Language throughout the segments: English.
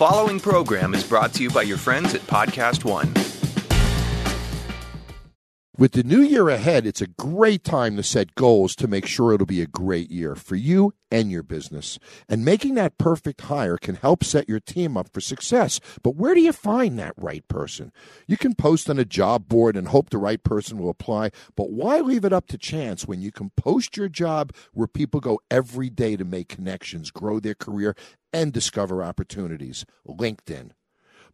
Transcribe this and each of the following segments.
following program is brought to you by your friends at Podcast One. With the new year ahead, it's a great time to set goals to make sure it'll be a great year for you and your business. And making that perfect hire can help set your team up for success. But where do you find that right person? You can post on a job board and hope the right person will apply, but why leave it up to chance when you can post your job where people go every day to make connections, grow their career, and discover opportunities? LinkedIn.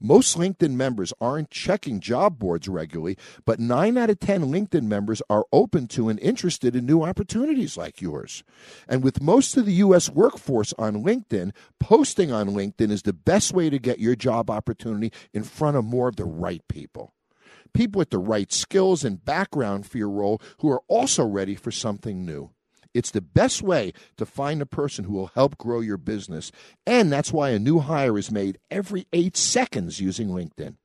Most LinkedIn members aren't checking job boards regularly, but 9 out of 10 LinkedIn members are open to and interested in new opportunities like yours. And with most of the U.S. workforce on LinkedIn, posting on LinkedIn is the best way to get your job opportunity in front of more of the right people. People with the right skills and background for your role who are also ready for something new. It's the best way to find a person who will help grow your business. And that's why a new hire is made every eight seconds using LinkedIn.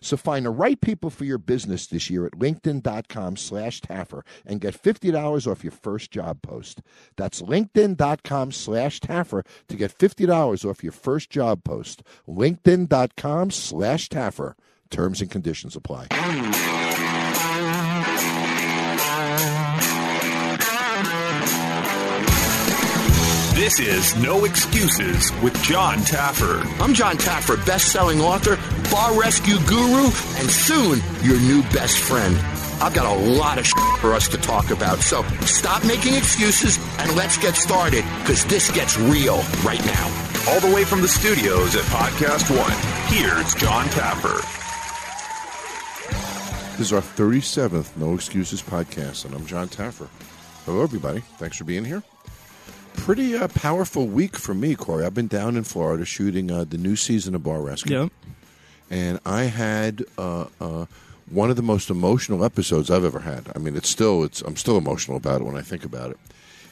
So find the right people for your business this year at linkedin.com slash Taffer and get $50 off your first job post. That's linkedin.com slash Taffer to get $50 off your first job post. linkedin.com slash Taffer. Terms and conditions apply. This is No Excuses with Jon Taffer. I'm Jon Taffer, best-selling author, bar rescue guru, and soon your new best friend. I've got a lot of for us to talk about, so stop making excuses and let's get started, because this gets real right now. All the way from the studios at Podcast One, here's Jon Taffer. This is our 37th No Excuses podcast, and I'm Jon Taffer. Hello, everybody. Thanks for being here. Pretty uh, powerful week for me, Corey. I've been down in Florida shooting uh, the new season of Bar Rescue. Yep. And I had uh, uh, one of the most emotional episodes I've ever had. I mean, it's still, it's, I'm still emotional about it when I think about it.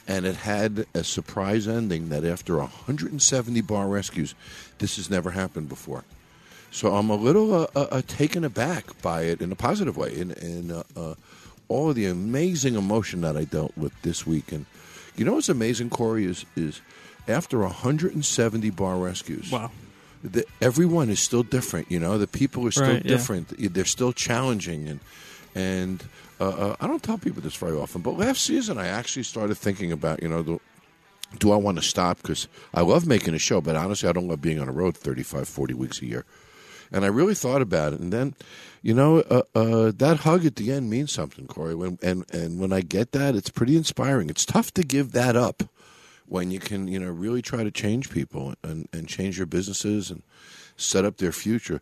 And it had a surprise ending that after 170 bar rescues, this has never happened before. So I'm a little uh, uh, taken aback by it in a positive way, and, all of the amazing emotion that I dealt with this week. And you know what's amazing, Corey, is is after 170 bar rescues. Wow. The, everyone is still different. You know, the people are still Right, yeah. different. They're still challenging, and and uh, uh, I don't tell people this very often. But last season, I actually started thinking about you know the do I want to stop? Because I love making a show, but honestly, I don't love being on the road 35, 40 weeks a year. And I really thought about it. And then, you know, uh, uh, that hug at the end means something, Corey. When, and, and when I get that, it's pretty inspiring. It's tough to give that up when you can, you know, really try to change people and, and change your businesses and set up their future.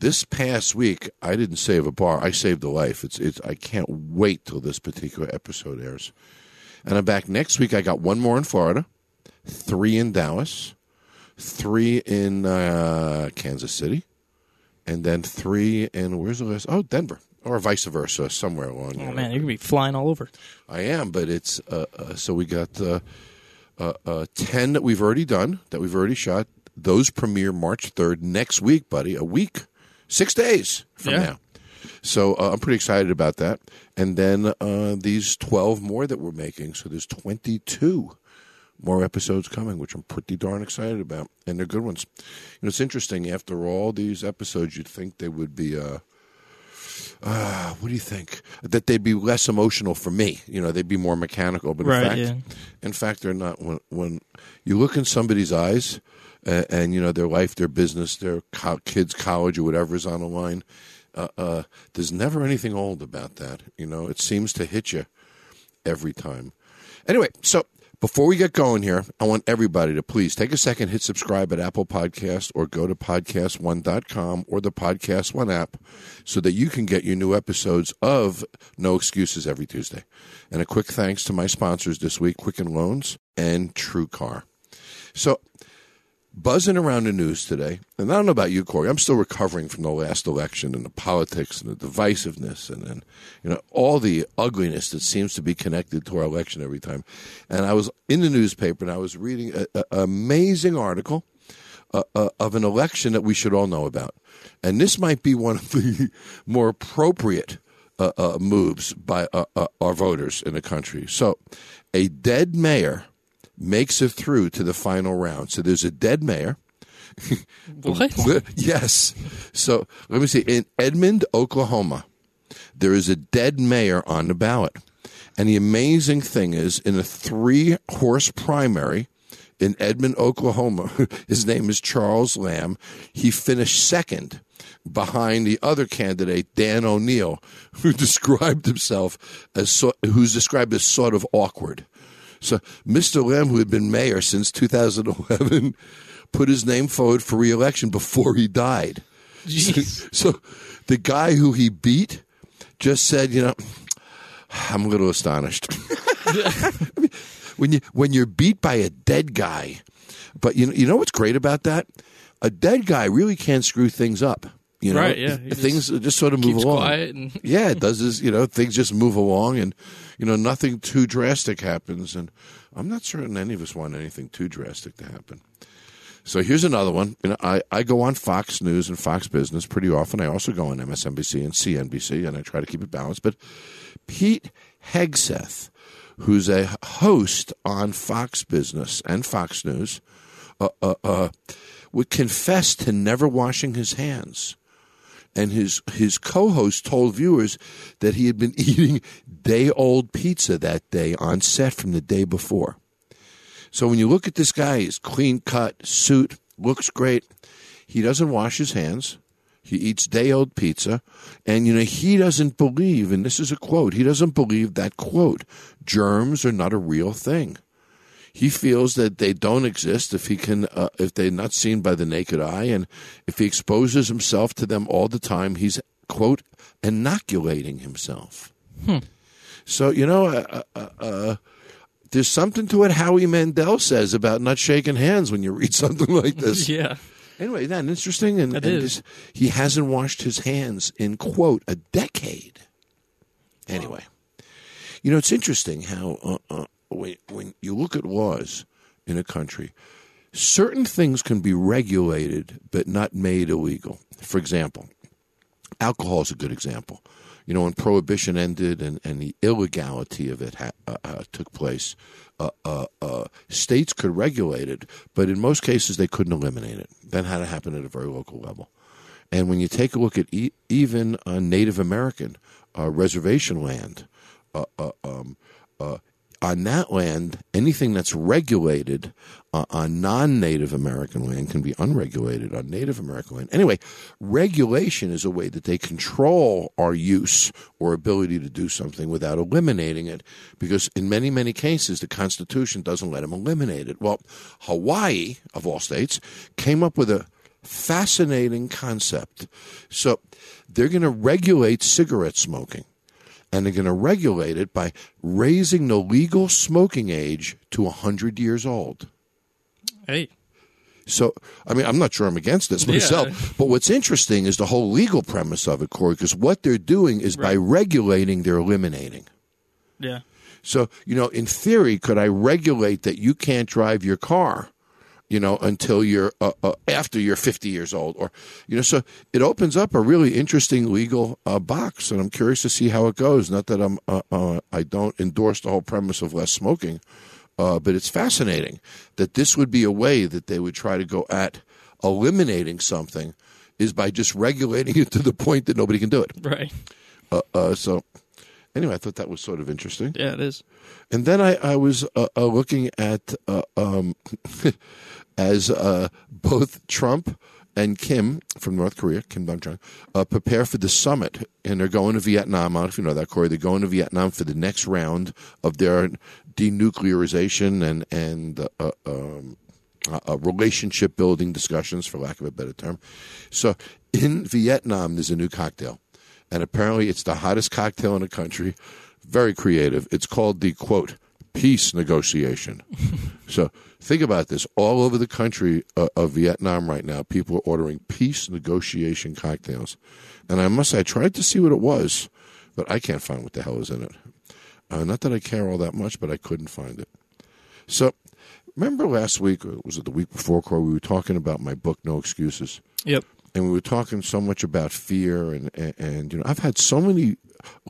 This past week, I didn't save a bar. I saved a life. It's, it's, I can't wait till this particular episode airs. And I'm back next week. I got one more in Florida, three in Dallas, three in uh, Kansas City, and then three in where's the last? Oh, Denver, or vice versa, somewhere along. Oh there. man, you're gonna be flying all over. I am, but it's uh, uh, so we got uh, uh, uh, ten that we've already done, that we've already shot. Those premiere March third next week, buddy. A week, six days from Yeah. now. So uh, I'm pretty excited about that. And then uh, these 12 more that we're making. So there's 22 more episodes coming, which I'm pretty darn excited about. And they're good ones. You know, it's interesting. After all these episodes, you'd think they would be. Uh, uh, what do you think? That they'd be less emotional for me. You know, they'd be more mechanical. But in Right, fact, yeah. in fact, they're not. When when you look in somebody's eyes, uh, and you know their life, their business, their co- kids' college or whatever is on the line, uh, uh, there's never anything old about that. You know, it seems to hit you every time. Anyway, so before we get going here, I want everybody to please take a second, hit subscribe at Apple Podcast or go to podcast1.com or the Podcast One app so that you can get your new episodes of No Excuses every Tuesday. And a quick thanks to my sponsors this week, Quicken Loans and TrueCar. So, buzzing around the news today, and I don't know about you, Corey. I'm still recovering from the last election and the politics and the divisiveness and, and you know all the ugliness that seems to be connected to our election every time. And I was in the newspaper and I was reading an amazing article uh, uh, of an election that we should all know about, and this might be one of the more appropriate. Uh, uh, moves by uh, uh, our voters in the country. So, a dead mayor makes it through to the final round. So there's a dead mayor. What? Yes. So let me see. In Edmond, Oklahoma, there is a dead mayor on the ballot. And the amazing thing is, in a three horse primary in Edmond, Oklahoma, his name is Charles Lamb. He finished second behind the other candidate, Dan O'Neill, who described himself as so, who's described as sort of awkward. So Mr. Lamb, who had been mayor since 2011, put his name forward for reelection before he died. Jeez. So the guy who he beat just said, you know, I'm a little astonished. When you when you're beat by a dead guy, but you know you know what's great about that? A dead guy really can't screw things up. You know, Right, yeah. He things just just, sort of move along. quiet and- yeah, it does. Is you know things just move along, and you know nothing too drastic happens. And I'm not certain any of us want anything too drastic to happen. So here's another one. You know, I, I go on Fox News and Fox Business pretty often. I also go on MSNBC and CNBC, and I try to keep it balanced. But Pete Hegseth, who's a host on Fox Business and Fox News, uh, uh, uh, would confess to never washing his hands. And his his co-host told viewers that he had been eating day old pizza that day on set from the day before. So when you look at this guy, he's clean cut, suit, looks great. He doesn't wash his hands. He eats day old pizza. And, you know, he doesn't believe, and this is a quote, he doesn't believe that quote, germs are not a real thing. He feels that they don't exist if he can, uh, if they're not seen by the naked eye, and if he exposes himself to them all the time, he's quote inoculating himself. So you know, uh, uh, uh, there's something to what Howie Mandel says about not shaking hands when you read something like this. yeah. Anyway, that interesting, and, It and is. he hasn't washed his hands in quote a decade. Anyway, you know it's interesting how uh, uh, when, you look at laws in a country, certain things can be regulated but not made illegal. For example, alcohol is a good example. You know, when prohibition ended and, and the illegality of it ha- uh, uh, took place, uh, uh, uh, states could regulate it, but in most cases they couldn't eliminate it. That had to happen at a very local level. And when you take a look at e- even Native American uh, reservation land, um, uh, on that land, anything that's regulated uh, on non-Native American land can be unregulated on Native American land. Anyway, regulation is a way that they control our use or ability to do something without eliminating it, because in many, many cases, the Constitution doesn't let them eliminate it. Well, Hawaii, of all states, came up with a fascinating concept. So they're going to regulate cigarette smoking and they're going to regulate it by raising the legal smoking age to 100 years old. Hey. So, I mean, I'm not sure I'm against this myself, Yeah. but what's interesting is the whole legal premise of it, Corey, because what they're doing is by regulating, they're eliminating. Yeah. So, you know, in theory, could I regulate that you can't drive your car, you know, until you're uh, uh, after you're 50 years old, or you know, so it opens up a really interesting legal uh, box, and I'm curious to see how it goes. Not that I'm, uh, uh, I don't endorse the whole premise of less smoking, uh, but it's fascinating that this would be a way that they would try to go at eliminating something, is by just regulating it to the point that nobody can do it. Right. Uh, uh, so. Anyway, I thought that was sort of interesting. Yeah, it is. And then I, I was uh, uh, looking at uh, um, as uh, both Trump and Kim from North Korea, Kim Dong Jung, uh, prepare for the summit, and they're going to Vietnam. I don't know if you know that, Corey. They're going to Vietnam for the next round of their denuclearization and and uh, um, uh, relationship building discussions, for lack of a better term. So in Vietnam, there's a new cocktail, and apparently it's the hottest cocktail in the country. Very creative. It's called the quote peace negotiation. so think about this. All over the country uh, of Vietnam right now, people are ordering peace negotiation cocktails, and I must say, I tried to see what it was, but I can't find what the hell is in it. Uh, not that I care all that much, but I couldn't find it. So, remember last week, or was it the week before, Corey, we were talking about my book, No Excuses Yep. and we were talking so much about fear and, and, and you know I've had so many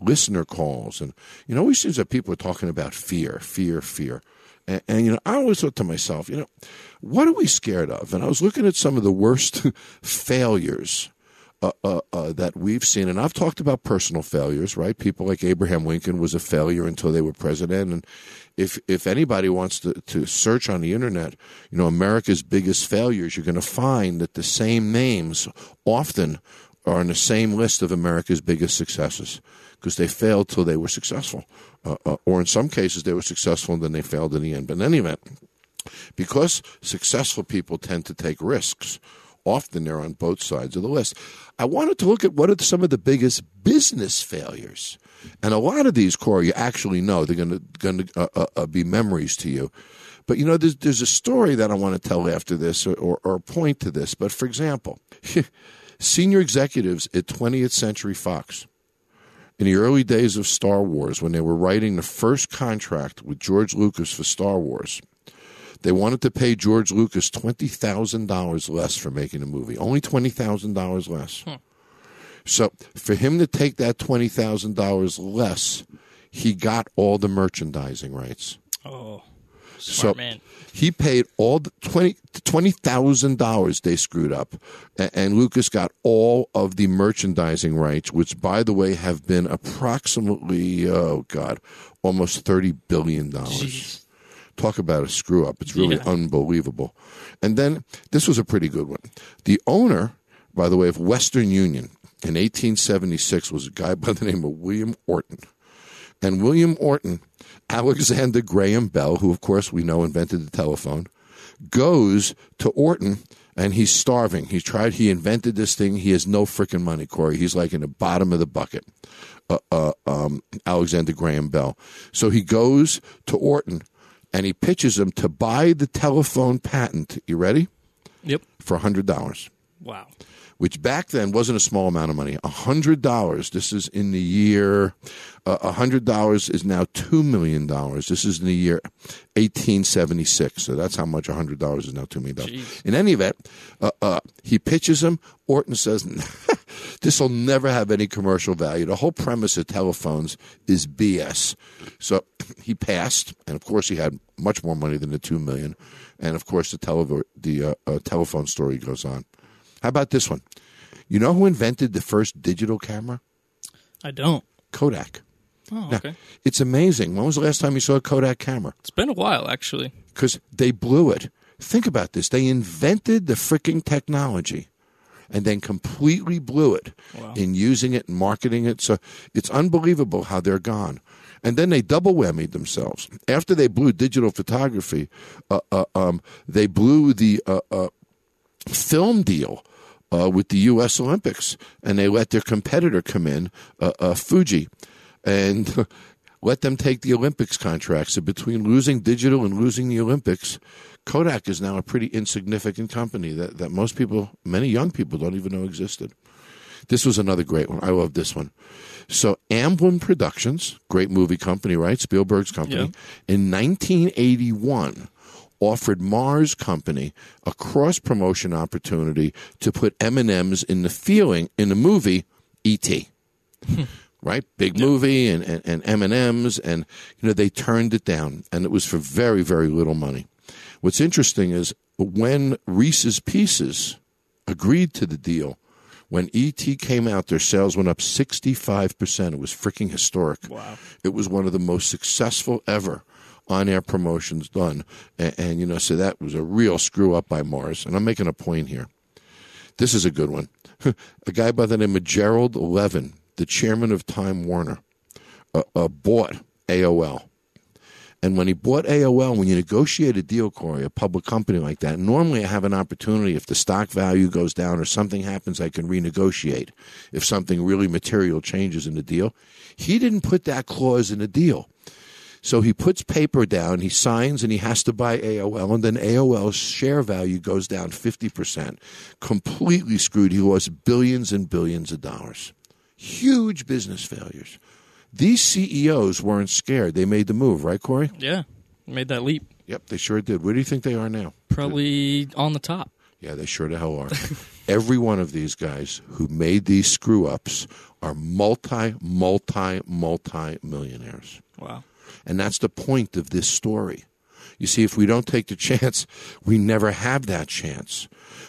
listener calls and you know always seems that people are talking about fear fear fear And, and, you know, I always thought to myself, you know, what are we scared of? And I was looking at some of the worst failures uh, uh, uh, that we've seen, and I've talked about personal failures, right? People like Abraham Lincoln was a failure until they were president, and if if anybody wants to, to search on the internet, you know, America's biggest failures, you're going to find that the same names often are on the same list of America's biggest successes because they failed till they were successful, uh, uh, or in some cases they were successful and then they failed in the end. But in any event, because successful people tend to take risks often they're on both sides of the list. I wanted to look at what are some of the biggest business failures. And a lot of these, Corey, you actually know they're going to going to uh, uh, uh, be memories to you. But you know, there's there's a story that I want to tell after this, or, or, or point to this. But for example, senior executives at 20th Century Fox, in the early days of Star Wars, when they were writing the first contract with George Lucas for Star Wars, they wanted to pay George Lucas twenty thousand dollars less for making a movie. Only twenty thousand dollars less. Hmm. So for him to take that twenty thousand dollars less, he got all the merchandising rights. Oh, so man. he paid all the twenty twenty thousand dollars they screwed up, and, and Lucas got all of the merchandising rights, which, by the way, have been approximately oh god, almost thirty billion dollars. Talk about a screw up. It's really Yeah. unbelievable. And then this was a pretty good one. The owner, by the way, of Western Union in 1876 was a guy by the name of William Orton. And William Orton, Alexander Graham Bell, who of course we know invented the telephone, goes to Orton and he's starving. He tried, he invented this thing. He has no freaking money, Corey. He's like in the bottom of the bucket, uh, uh, um, Alexander Graham Bell. So he goes to Orton and he pitches him to buy the telephone patent. You ready? Yep. For $100 Wow. Which back then wasn't a small amount of money. A hundred dollars. This is in the year. uh, A hundred dollars is now two million dollars. This is in the year eighteen seventy six. So that's how much a hundred dollars is now two million dollars. Jeez. In any event, uh, uh, he pitches him. Orton says, "This will never have any commercial value. The whole premise of telephones is BS." So he passed, and of course, he had much more money than the two million. And of course, the tele- the uh, uh, telephone story goes on. How about this one? You know who invented the first digital camera? I don't. Kodak. Oh, Now, okay. it's amazing. When was the last time you saw a Kodak camera? It's been a while, actually. Because they blew it. Think about this. They invented the freaking technology and then completely blew it Wow. in using it and marketing it. So it's unbelievable how they're gone. And then they double whammied themselves. After they blew digital photography, uh, uh, um, they blew the uh, uh, film deal uh, with the U.S. Olympics, and they let their competitor come in, uh, uh, Fuji, and let them take the Olympics contracts. So between losing digital and losing the Olympics, Kodak is now a pretty insignificant company that, that most people, many young people, don't even know existed. This was another great one. I love this one. So Amblin Productions, great movie company, right? Spielberg's company. In 1981, offered Mars Company a cross promotion opportunity to put M&Ms in the feeling in the movie E.T. Hmm. right? Big movie and, and, and M&Ms and you know they turned it down and it was for very very little money. What's interesting is when Reese's Pieces agreed to the deal, when ET came out, their sales went up 65%. It was freaking historic. Wow. It was one of the most successful ever on air promotions done. And, and, you know, so that was a real screw up by Mars. And I'm making a point here. This is a good one. a guy by the name of Gerald Levin, the chairman of Time Warner, uh, uh, bought AOL. And when he bought AOL, when you negotiate a deal, Corey, a public company like that, normally I have an opportunity if the stock value goes down or something happens, I can renegotiate if something really material changes in the deal. He didn't put that clause in the deal. So he puts paper down, he signs, and he has to buy AOL, and then AOL's share value goes down 50%. Completely screwed. He lost billions and billions of dollars. Huge business failures. These CEOs weren't scared. They made the move, right, Corey? Yeah. Made that leap. Yep, they sure did. Where do you think they are now? Probably on the top. Yeah, they sure the hell are. Every one of these guys who made these screw ups are multi, multi, multi millionaires. Wow. And that's the point of this story. You see, if we don't take the chance, we never have that chance.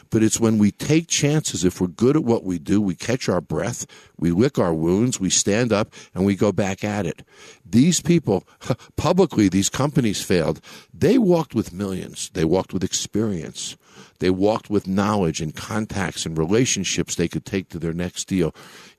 But it's when we take chances, if we're good at what we do, we catch our breath, we lick our wounds, we stand up, and we go back at it. These people, publicly, these companies failed. They walked with millions, they walked with experience, they walked with knowledge and contacts and relationships they could take to their next deal.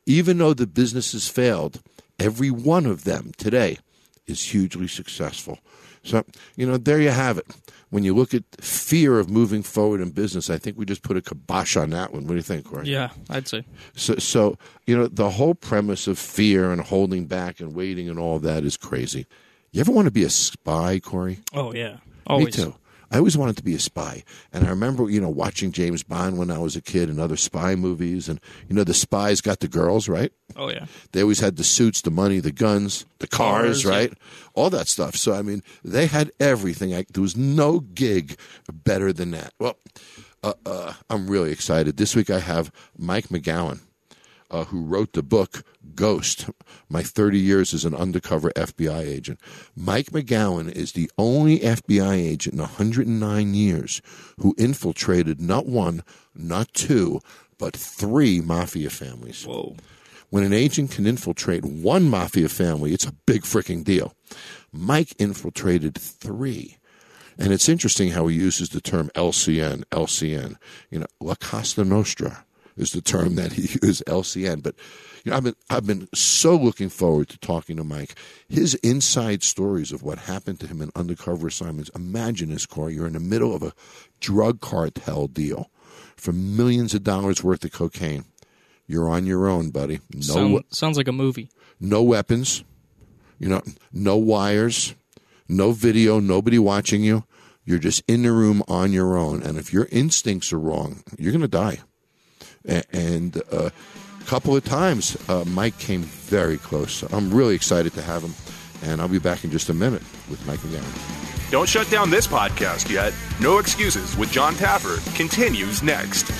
Even though the businesses failed, every one of them today is hugely successful. So, you know, there you have it. When you look at fear of moving forward in business, I think we just put a kibosh on that one. What do you think, Corey? Yeah, I'd say. So, so, you know, the whole premise of fear and holding back and waiting and all that is crazy. You ever want to be a spy, Corey? Oh yeah, always. Me too. I always wanted to be a spy. And I remember, you know, watching James Bond when I was a kid and other spy movies. And, you know, the spies got the girls, right? Oh yeah. They always had the suits, the money, the guns, the cars, Cars, yeah. right? All that stuff. So, I mean, they had everything. I, there was no gig better than that. Well, uh, uh, I'm really excited. This week I have Mike McGowan, uh, who wrote the book Ghost My 30 Years as an Undercover FBI Agent. Mike McGowan is the only FBI agent in 109 years who infiltrated not one, not two, but three mafia families. Whoa. When an agent can infiltrate one mafia family, it's a big freaking deal. Mike infiltrated three. And it's interesting how he uses the term LCN, LCN. You know, La Cosa Nostra is the term that he used, LCN. But you know, I've been I've been so looking forward to talking to Mike. His inside stories of what happened to him in undercover assignments. Imagine this, Corey. You're in the middle of a drug cartel deal for millions of dollars worth of cocaine. You're on your own, buddy. No Sound, sounds like a movie. no weapons, you know, no wires, no video, nobody watching you. You're just in the room on your own. And if your instincts are wrong, you're going to die. And uh, a couple of times, uh, Mike came very close. So I'm really excited to have him. And I'll be back in just a minute with Mike McGowan. Don't shut down this podcast yet. No Excuses with Jon Taffer continues next.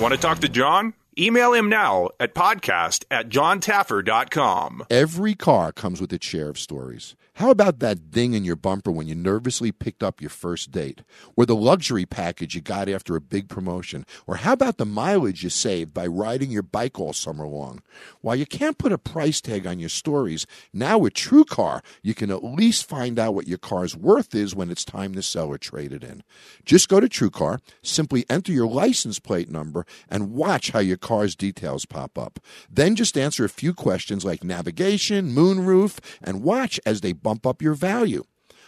Want to talk to John? Email him now at podcast at johntaffer.com. Every car comes with its share of stories. How about that ding in your bumper when you nervously picked up your first date? Or the luxury package you got after a big promotion? Or how about the mileage you saved by riding your bike all summer long? While you can't put a price tag on your stories, now with TrueCar, you can at least find out what your car's worth is when it's time to sell or trade it in. Just go to TrueCar, simply enter your license plate number, and watch how your car's details pop up. Then just answer a few questions like navigation, moonroof, and watch as they bump up your value.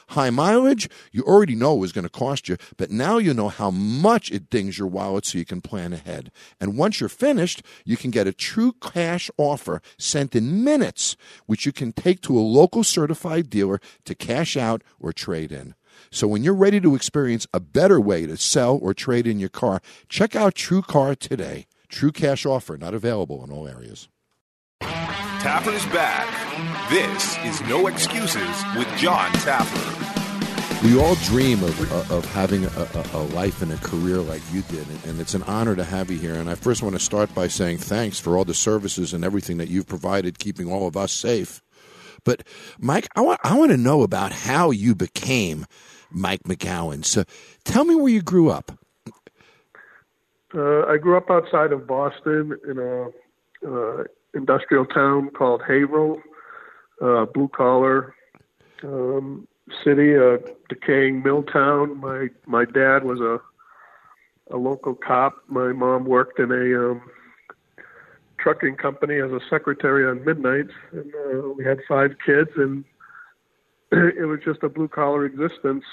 High mileage, you already know was going to cost you, but now you know how much it dings your wallet so you can plan ahead. And once you're finished, you can get a true cash offer sent in minutes, which you can take to a local certified dealer to cash out or trade in. So when you're ready to experience a better way to sell or trade in your car, check out TrueCar today. True cash offer not available in all areas. Taffer's back. This is No Excuses with Jon Taffer. We all dream of, uh, of having a, a, a life and a career like you did, and- and it's an honor to have you here. And I first want to start by saying thanks for all the services and everything that you've provided, keeping all of us safe. But Mike, I want I want to know about how you became Mike McGowan. So tell me where you grew up. Uh, I grew up outside of Boston in a uh, industrial town called Haverhill, uh, blue collar um, city, a decaying mill town. My my dad was a a local cop. My mom worked in a um, trucking company as a secretary on midnights, and uh, we had five kids, and it was just a blue collar existence.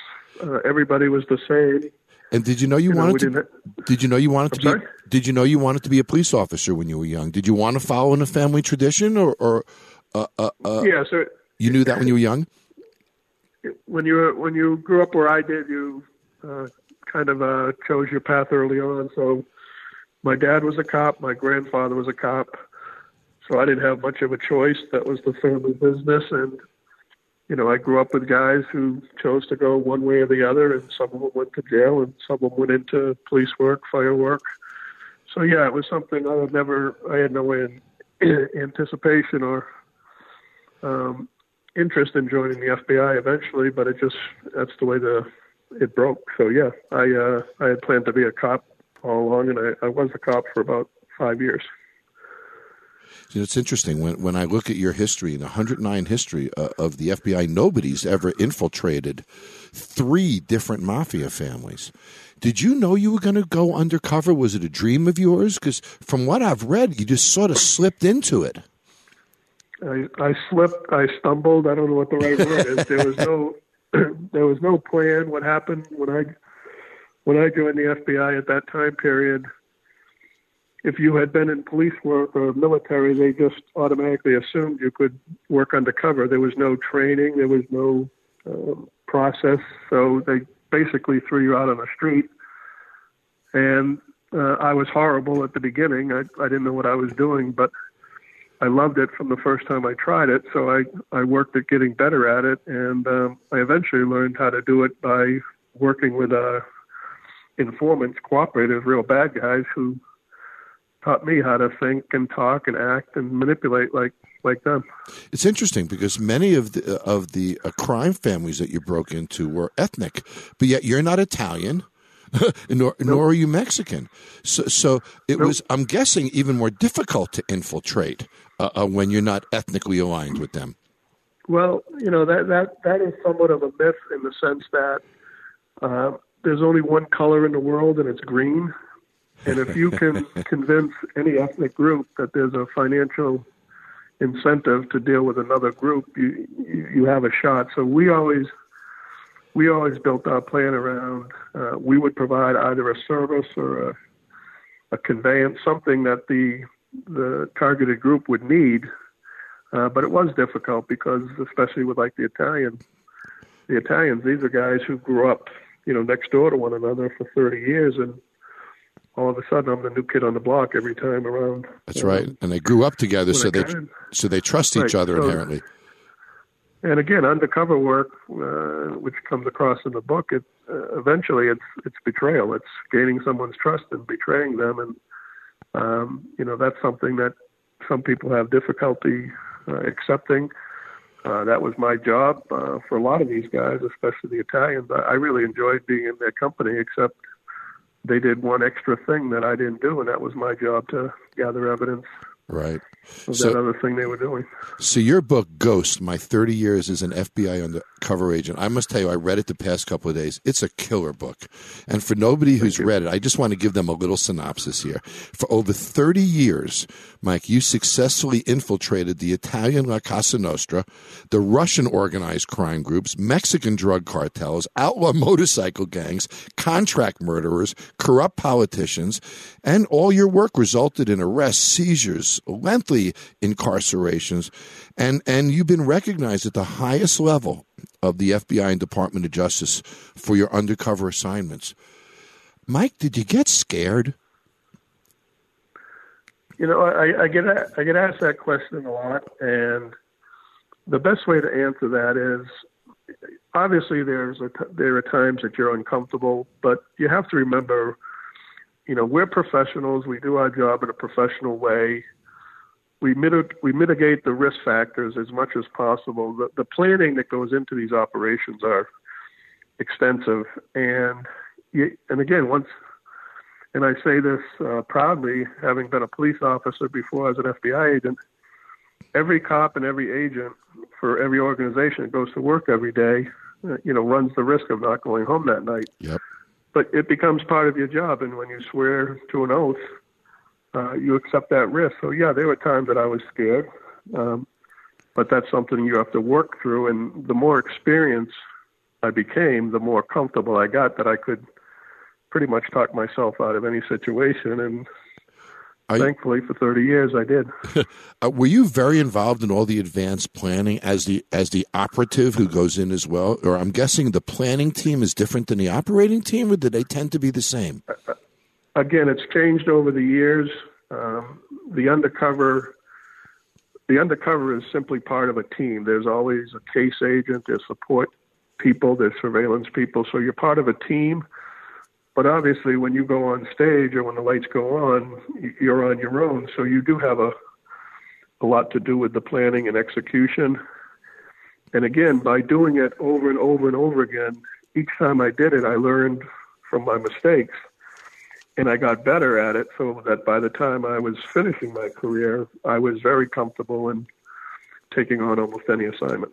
Uh, everybody was the same. And did you know you, You wanted we to? didn't- you know you wanted to I'm be? sorry? Did you know you wanted to be a police officer when you were young? Did you want to follow in a family tradition, or, or uh, uh, uh, yeah, so you knew that when you were young? when you were, when you grew up where I did, you uh, kind of uh, chose your path early on. So my dad was a cop, my grandfather was a cop, so I didn't have much of a choice. That was the family business, and you know I grew up with guys who chose to go one way or the other, and some of them went to jail, and some of them went into police work, fire work. So yeah, it was something I had never, I had no in, in anticipation or um, interest in joining the FBI eventually, but it just that's the way the it broke. So yeah, I uh, I had planned to be a cop all along, and I, I was a cop for about five years. You know, it's interesting when when I look at your history, in 109 history uh, of the FBI, nobody's ever infiltrated three different mafia families. Did you know you were going to go undercover? Was it a dream of yours? Because from what I've read, you just sort of slipped into it. I, I slipped. I stumbled. I don't know what the right word is. There was no there was no plan. What happened when I when I joined the FBI at that time period? If you had been in police work or military, they just automatically assumed you could work undercover. There was no training. There was no um, process. So they basically threw you out on the street. And uh, I was horrible at the beginning. I, I didn't know what I was doing, but I loved it from the first time I tried it. So I, I worked at getting better at it, and um, I eventually learned how to do it by working with uh, informants, cooperators, real bad guys who taught me how to think and talk and act and manipulate like like them. It's interesting because many of the of the uh, crime families that you broke into were ethnic, but yet you're not Italian. nor, nope. nor are you Mexican. So, so it nope. was, I'm guessing, even more difficult to infiltrate uh, uh, when you're not ethnically aligned with them. Well, you know that that that is somewhat of a myth in the sense that uh, there's only one color in the world, and it's green. And if you can convince any ethnic group that there's a financial incentive to deal with another group, you you have a shot. So we always we always built our plan around uh, we would provide either a service or a, a conveyance, something that the the targeted group would need. Uh, but it was difficult because, especially with like the Italian, the Italians, these are guys who grew up, you know, next door to one another for 30 years, and all of a sudden I'm the new kid on the block every time around. That's um, right, and they grew up together, so they so they trust each right. other so, inherently. And again, undercover work, uh, which comes across in the book, it uh, eventually it's it's betrayal. It's gaining someone's trust and betraying them, and um, you know that's something that some people have difficulty uh, accepting. Uh, that was my job uh, for a lot of these guys, especially the Italians. I, I really enjoyed being in their company, except they did one extra thing that I didn't do, and that was my job to gather evidence Right. Of so, that other thing they were doing. So your book, Ghost, My 30 Years as an FBI Undercover Agent, I must tell you, I read it the past couple of days. It's a killer book. And for nobody who's read it, I just want to give them a little synopsis here. For over 30 years, Mike, you successfully infiltrated the Italian La Cosa Nostra, the Russian organized crime groups, Mexican drug cartels, outlaw motorcycle gangs, contract murderers, corrupt politicians, and all your work resulted in arrests, seizures, lengthy incarcerations, and and you've been recognized at the highest level of the FBI and Department of Justice for your undercover assignments. Mike, did you get scared? You know, I, I get I get asked that question a lot, and the best way to answer that is obviously there's there are times that you're uncomfortable, but you have to remember, you know, we're professionals. We do our job in a professional way we, we mitigate the risk factors as much as possible. The, the planning that goes into these operations are extensive, and and again, once and I say this uh, proudly, having been a police officer before as an FBI agent, every cop and every agent for every organization that goes to work every day, uh, you know, runs the risk of not going home that night. Yep. But it becomes part of your job, and when you swear to an oath, uh, you accept that risk. So yeah, there were times that I was scared, um, but that's something you have to work through. And the more experience I became, the more comfortable I got that I could pretty much talk myself out of any situation. And Are thankfully, you, for thirty years, I did. uh, were you very involved in all the advanced planning as the as the operative who goes in as well? Or I'm guessing the planning team is different than the operating team, or do they tend to be the same? Uh, again, it's changed over the years. Um, the undercover, the undercover is simply part of a team. There's always a case agent, there's support people, there's surveillance people. So you're part of a team. But obviously, when you go on stage or when the lights go on, you're on your own. So you do have a a lot to do with the planning and execution. And again, by doing it over and over and over again, each time I did it, I learned from my mistakes and I got better at it so that by the time I was finishing my career, I was very comfortable in taking on almost any assignment.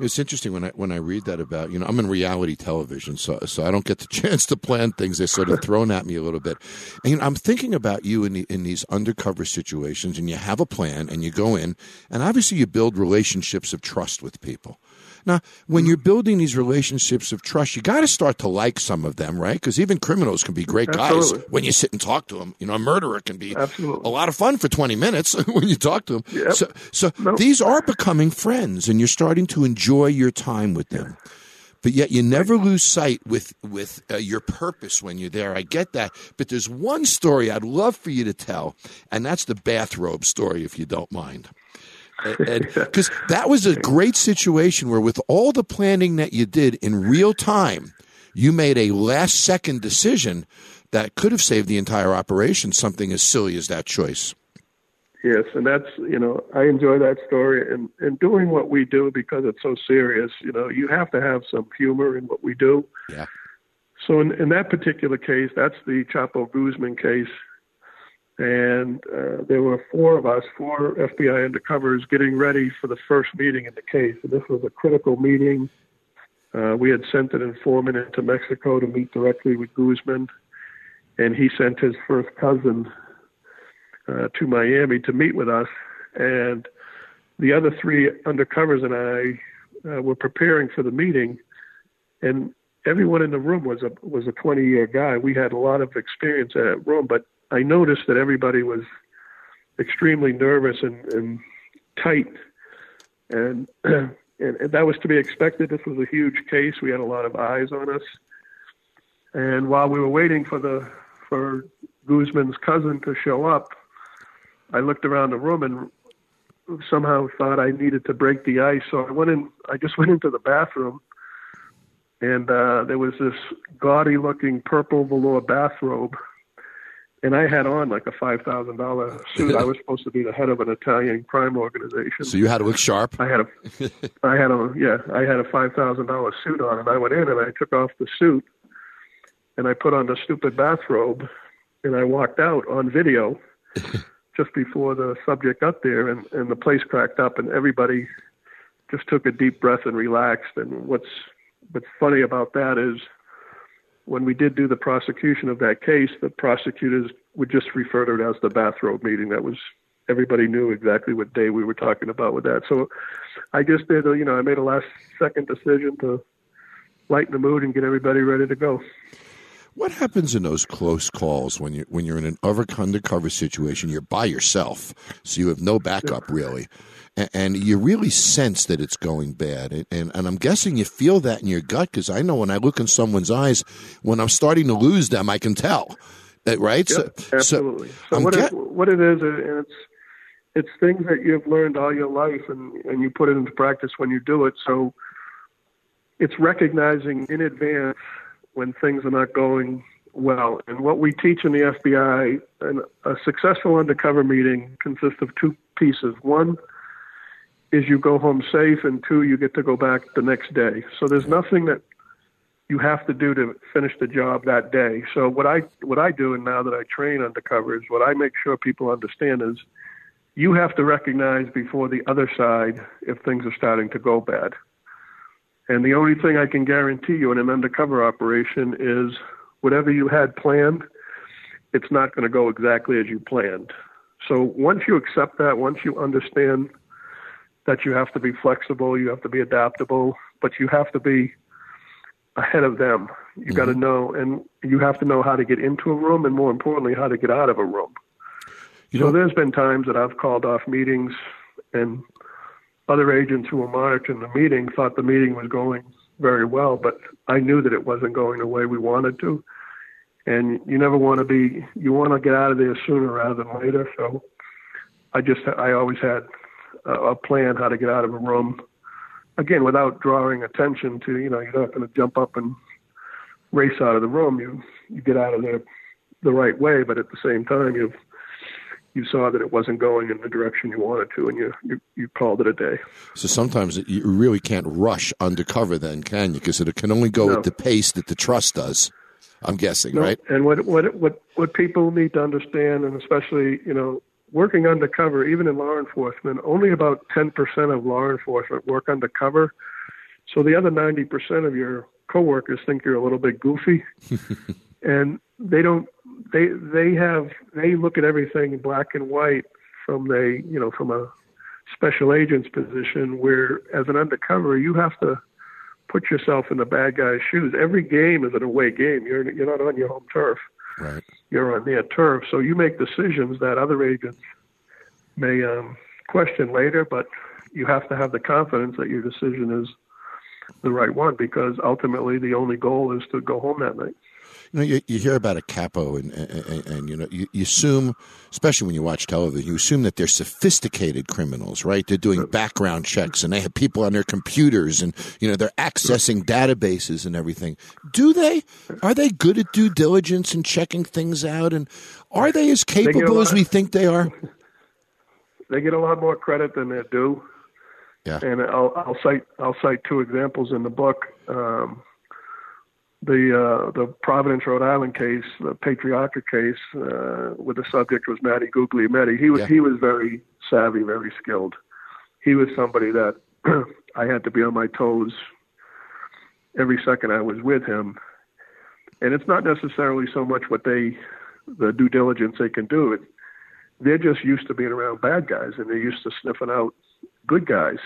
It's interesting when I when I read that about you know I'm in reality television, so so I don't get the chance to plan things. They're sort of thrown at me a little bit, and you know, I'm thinking about you in the, in these undercover situations, and you have a plan, and you go in, and obviously you build relationships of trust with people. Now, when you're building these relationships of trust, you got to start to like some of them, right? Because even criminals can be great Absolutely. guys when you sit and talk to them. You know, a murderer can be Absolutely. a lot of fun for 20 minutes when you talk to them. Yep. So, so No. these are becoming friends, and you're starting to enjoy your time with them. But yet, you never lose sight with with uh, your purpose when you're there. I get that, but there's one story I'd love for you to tell, and that's the bathrobe story, if you don't mind because that was a great situation where with all the planning that you did in real time you made a last second decision that could have saved the entire operation something as silly as that choice Yes, and that's you know I enjoy that story and and doing what we do because it's so serious. You know, you have to have some humor in what we do. yeah So in, in that particular case, that's the Chapo Guzman case, and uh, there were four of us, four FBI undercovers, getting ready for the first meeting in the case. And this was a critical meeting. Uh, we had sent an informant into Mexico to meet directly with Guzman, and he sent his first cousin uh, to Miami to meet with us. And the other three undercovers and I uh, were preparing for the meeting, and everyone in the room was a was a 20 year guy. We had a lot of experience in that room, but I noticed that everybody was extremely nervous and, and tight, and, and and that was to be expected. This was a huge case. We had a lot of eyes on us, and while we were waiting for the for Guzman's cousin to show up, I looked around the room and somehow thought I needed to break the ice. So I went in. I just went into the bathroom, and uh, there was this gaudy-looking purple velour bathrobe, and I had on like a five thousand dollar suit. I was supposed to be the head of an Italian crime organization. so you had to look sharp I had a, I had a, yeah, I had a five thousand dollar suit on, and I went in and I took off the suit, and I put on the stupid bathrobe, and I walked out on video, just before the subject got there, and and the place cracked up, and everybody just took a deep breath and relaxed. And what's what's funny about that is when we did do the prosecution of that case, the prosecutors would just refer to it as the bathrobe meeting. That was everybody knew exactly what day we were talking about with that. So I just did, a, you know, I made a last second decision to lighten the mood and get everybody ready to go. What happens in those close calls when you when you're in an over- undercover situation you're by yourself so you have no backup really and, and you really sense that it's going bad and, and, and i'm guessing you feel that in your gut because i know when i look in someone's eyes when i'm starting to lose them i can tell Uh, right Yep, so, absolutely. So, I'm what, get- it, what it is, uh, it's it's things that you've learned all your life, and and you put it into practice when you do it. So it's recognizing in advance when things are not going well. And what we teach in the FBI, an, a successful undercover meeting consists of two pieces. One is you go home safe, and two, you get to go back the next day. So there's nothing that you have to do to finish the job that day. So what I what I do, and now that I train undercover, is what I make sure people understand is you have to recognize before the other side if things are starting to go bad. And the only thing I can guarantee you in an undercover operation is whatever you had planned, it's not going to go exactly as you planned. So once you accept that, once you understand that you have to be flexible, you have to be adaptable, but you have to be ahead of them. You got to mm-hmm. know, and you have to know how to get into a room, and more importantly, how to get out of a room. You so know- there's been times that I've called off meetings, and other agents who were monitoring the meeting thought the meeting was going very well, but I knew that it wasn't going the way we wanted to. And you never want to be, you want to get out of there sooner rather than later. So I just, I always had a, plan how to get out of a room. Again, without drawing attention to, you know, you're not going to jump up and race out of the room. You, you get out of there the right way, but at the same time, you've, you saw that it wasn't going in the direction you wanted to, and you you, you called it a day. So sometimes you really can't rush undercover, then, can you? Because it can only go No. at the pace that the trust does. I'm guessing, No, right? And what what what what people need to understand, and especially you know, working undercover, even in law enforcement, only about ten percent of law enforcement work undercover. So the other ninety percent of your coworkers think you're a little bit goofy, and they don't. They they have they look at everything black and white from they you know from a special agent's position, where as an undercover you have to put yourself in the bad guy's shoes. Every game is an away game. You're you're not on your home turf. Right. You're on their turf, so you make decisions that other agents may um, question later. But you have to have the confidence that your decision is the right one, because ultimately the only goal is to go home that night. You know, you, you hear about a capo, and, and, and, and you know, you, you assume, especially when you watch television, you assume that they're sophisticated criminals, right? They're doing background checks, and they have people on their computers, and you know, they're accessing databases and everything. Do they? Are they good at due diligence and checking things out? And are they as capable as we think they are? They get a lot more credit than they're due. Yeah. and I'll, I'll cite I'll cite two examples in the book. Um, the uh, the Providence, Rhode Island case, the Patriarca case, uh, where the subject was Matty Guglielmetti. He was Yeah. he was very savvy, very skilled. He was somebody that I had to be on my toes every second I was with him. And it's not necessarily so much what they, the due diligence they can do. It, they're just used to being around bad guys, and they're used to sniffing out good guys.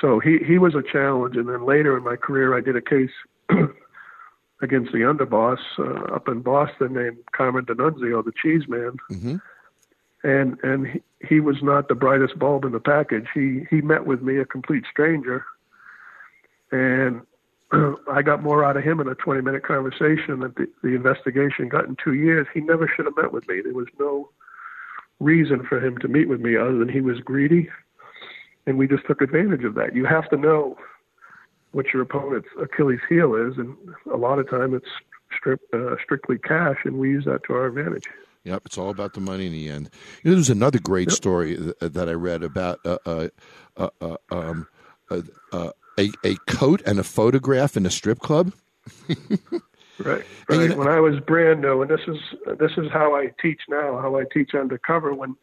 So he he was a challenge, and then later in my career, I did a case against the underboss uh, up in Boston named Carmen DiNunzio, the cheese man, hmm and and he, he was not the brightest bulb in the package. He he met with me, a complete stranger, and I got more out of him in a 20 minute conversation that the, the investigation got in two years. He never should have met with me. There was no reason for him to meet with me other than he was greedy, and we just took advantage of that. You have to know what your opponent's Achilles heel is, and a lot of time it's strip, uh, strictly cash, and we use that to our advantage. Yep, it's all about the money in the end. You know, there's another great story th- that I read about uh, uh, uh, uh, um, uh, uh, a a coat and a photograph in a strip club. Right. And you know- when I was brand new, and this is this is how I teach now, how I teach undercover. When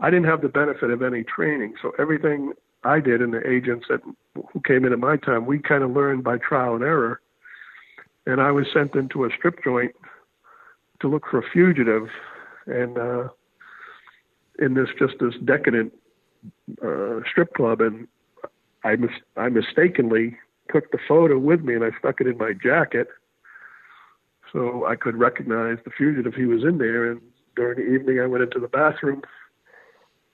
I didn't have the benefit of any training, so everything I did and the agents that who came in at my time, we kind of learned by trial and error. And I was sent into a strip joint to look for a fugitive, and uh, in this just this decadent uh, strip club, and I mis- I mistakenly took the photo with me and I stuck it in my jacket so I could recognize the fugitive. He was in there, and during the evening, I went into the bathroom,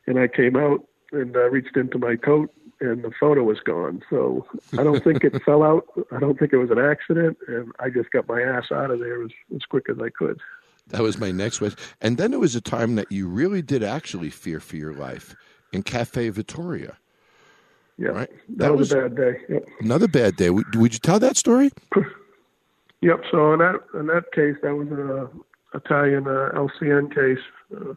and I came out and uh, reached into my coat, and the photo was gone. So I don't think it fell out. I don't think it was an accident, and I just got my ass out of there as, as quick as I could. That was my next question. And then there was a time that you really did actually fear for your life in Cafe Vittoria. Yeah, Right. that, That was, was- a bad day. Yep. Another bad day. Would, would you tell that story? Yep. So in that in that case, that was a Italian uh, LCN case. Uh,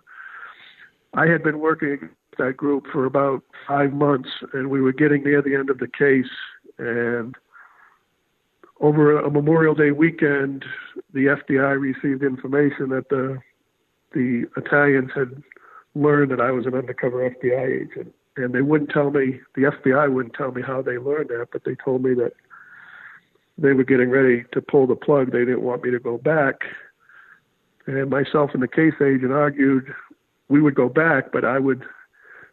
I had been working against that group for about five months, and we were getting near the end of the case. And over a Memorial Day weekend, the FBI received information that the the Italians had learned that I was an undercover FBI agent, and they wouldn't tell me. The FBI wouldn't tell me how they learned that, but they told me that they were getting ready to pull the plug. They didn't want me to go back. And myself and the case agent argued we would go back, but I would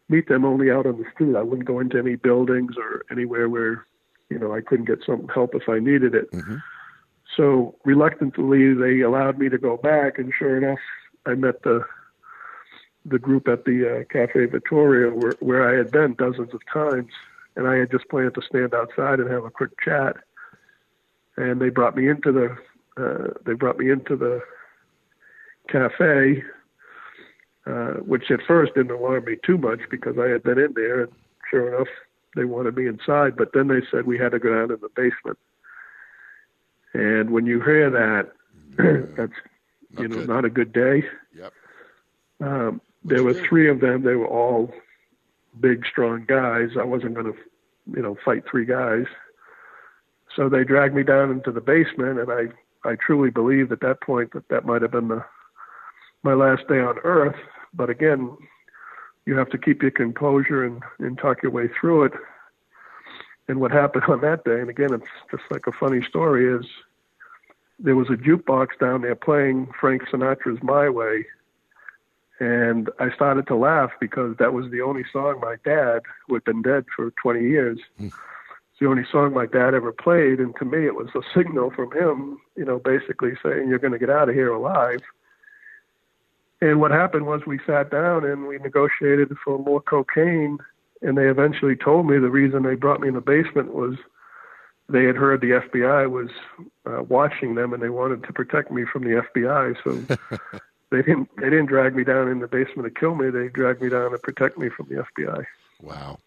meet them only out on the street. I wouldn't go into any buildings or anywhere where, you know, I couldn't get some help if I needed it. So reluctantly, they allowed me to go back, and sure enough, I met the the group at the uh, Cafe Vittoria where where I had been dozens of times, and I had just planned to stand outside and have a quick chat and they brought me into the uh, they brought me into the cafe, uh, which at first didn't alarm me too much because I had been in there, and sure enough, they wanted me inside. But then they said we had to go down in the basement, and when you hear that, that's you know good. not a good day. Yep. Um, there were three of them. They were all big, strong guys. I wasn't going to, you know, fight three guys. So they dragged me down into the basement, and I, I truly believe at that point that that might have been the, my last day on Earth. But again, you have to keep your composure and, and talk your way through it. And what happened on that day, and again, it's just like a funny story, is there was a jukebox down there playing Frank Sinatra's My Way. And I started to laugh because that was the only song my dad, who had been dead for 20 years, hmm. it's the only song my dad ever played. And to me, it was a signal from him, you know, basically saying, You're going to get out of here alive. And what happened was we sat down and we negotiated for more cocaine. And they eventually told me the reason they brought me in the basement was they had heard the FBI was uh, watching them and they wanted to protect me from the FBI. So they didn't they didn't drag me down in the basement to kill me. They dragged me down to protect me from the FBI. Wow.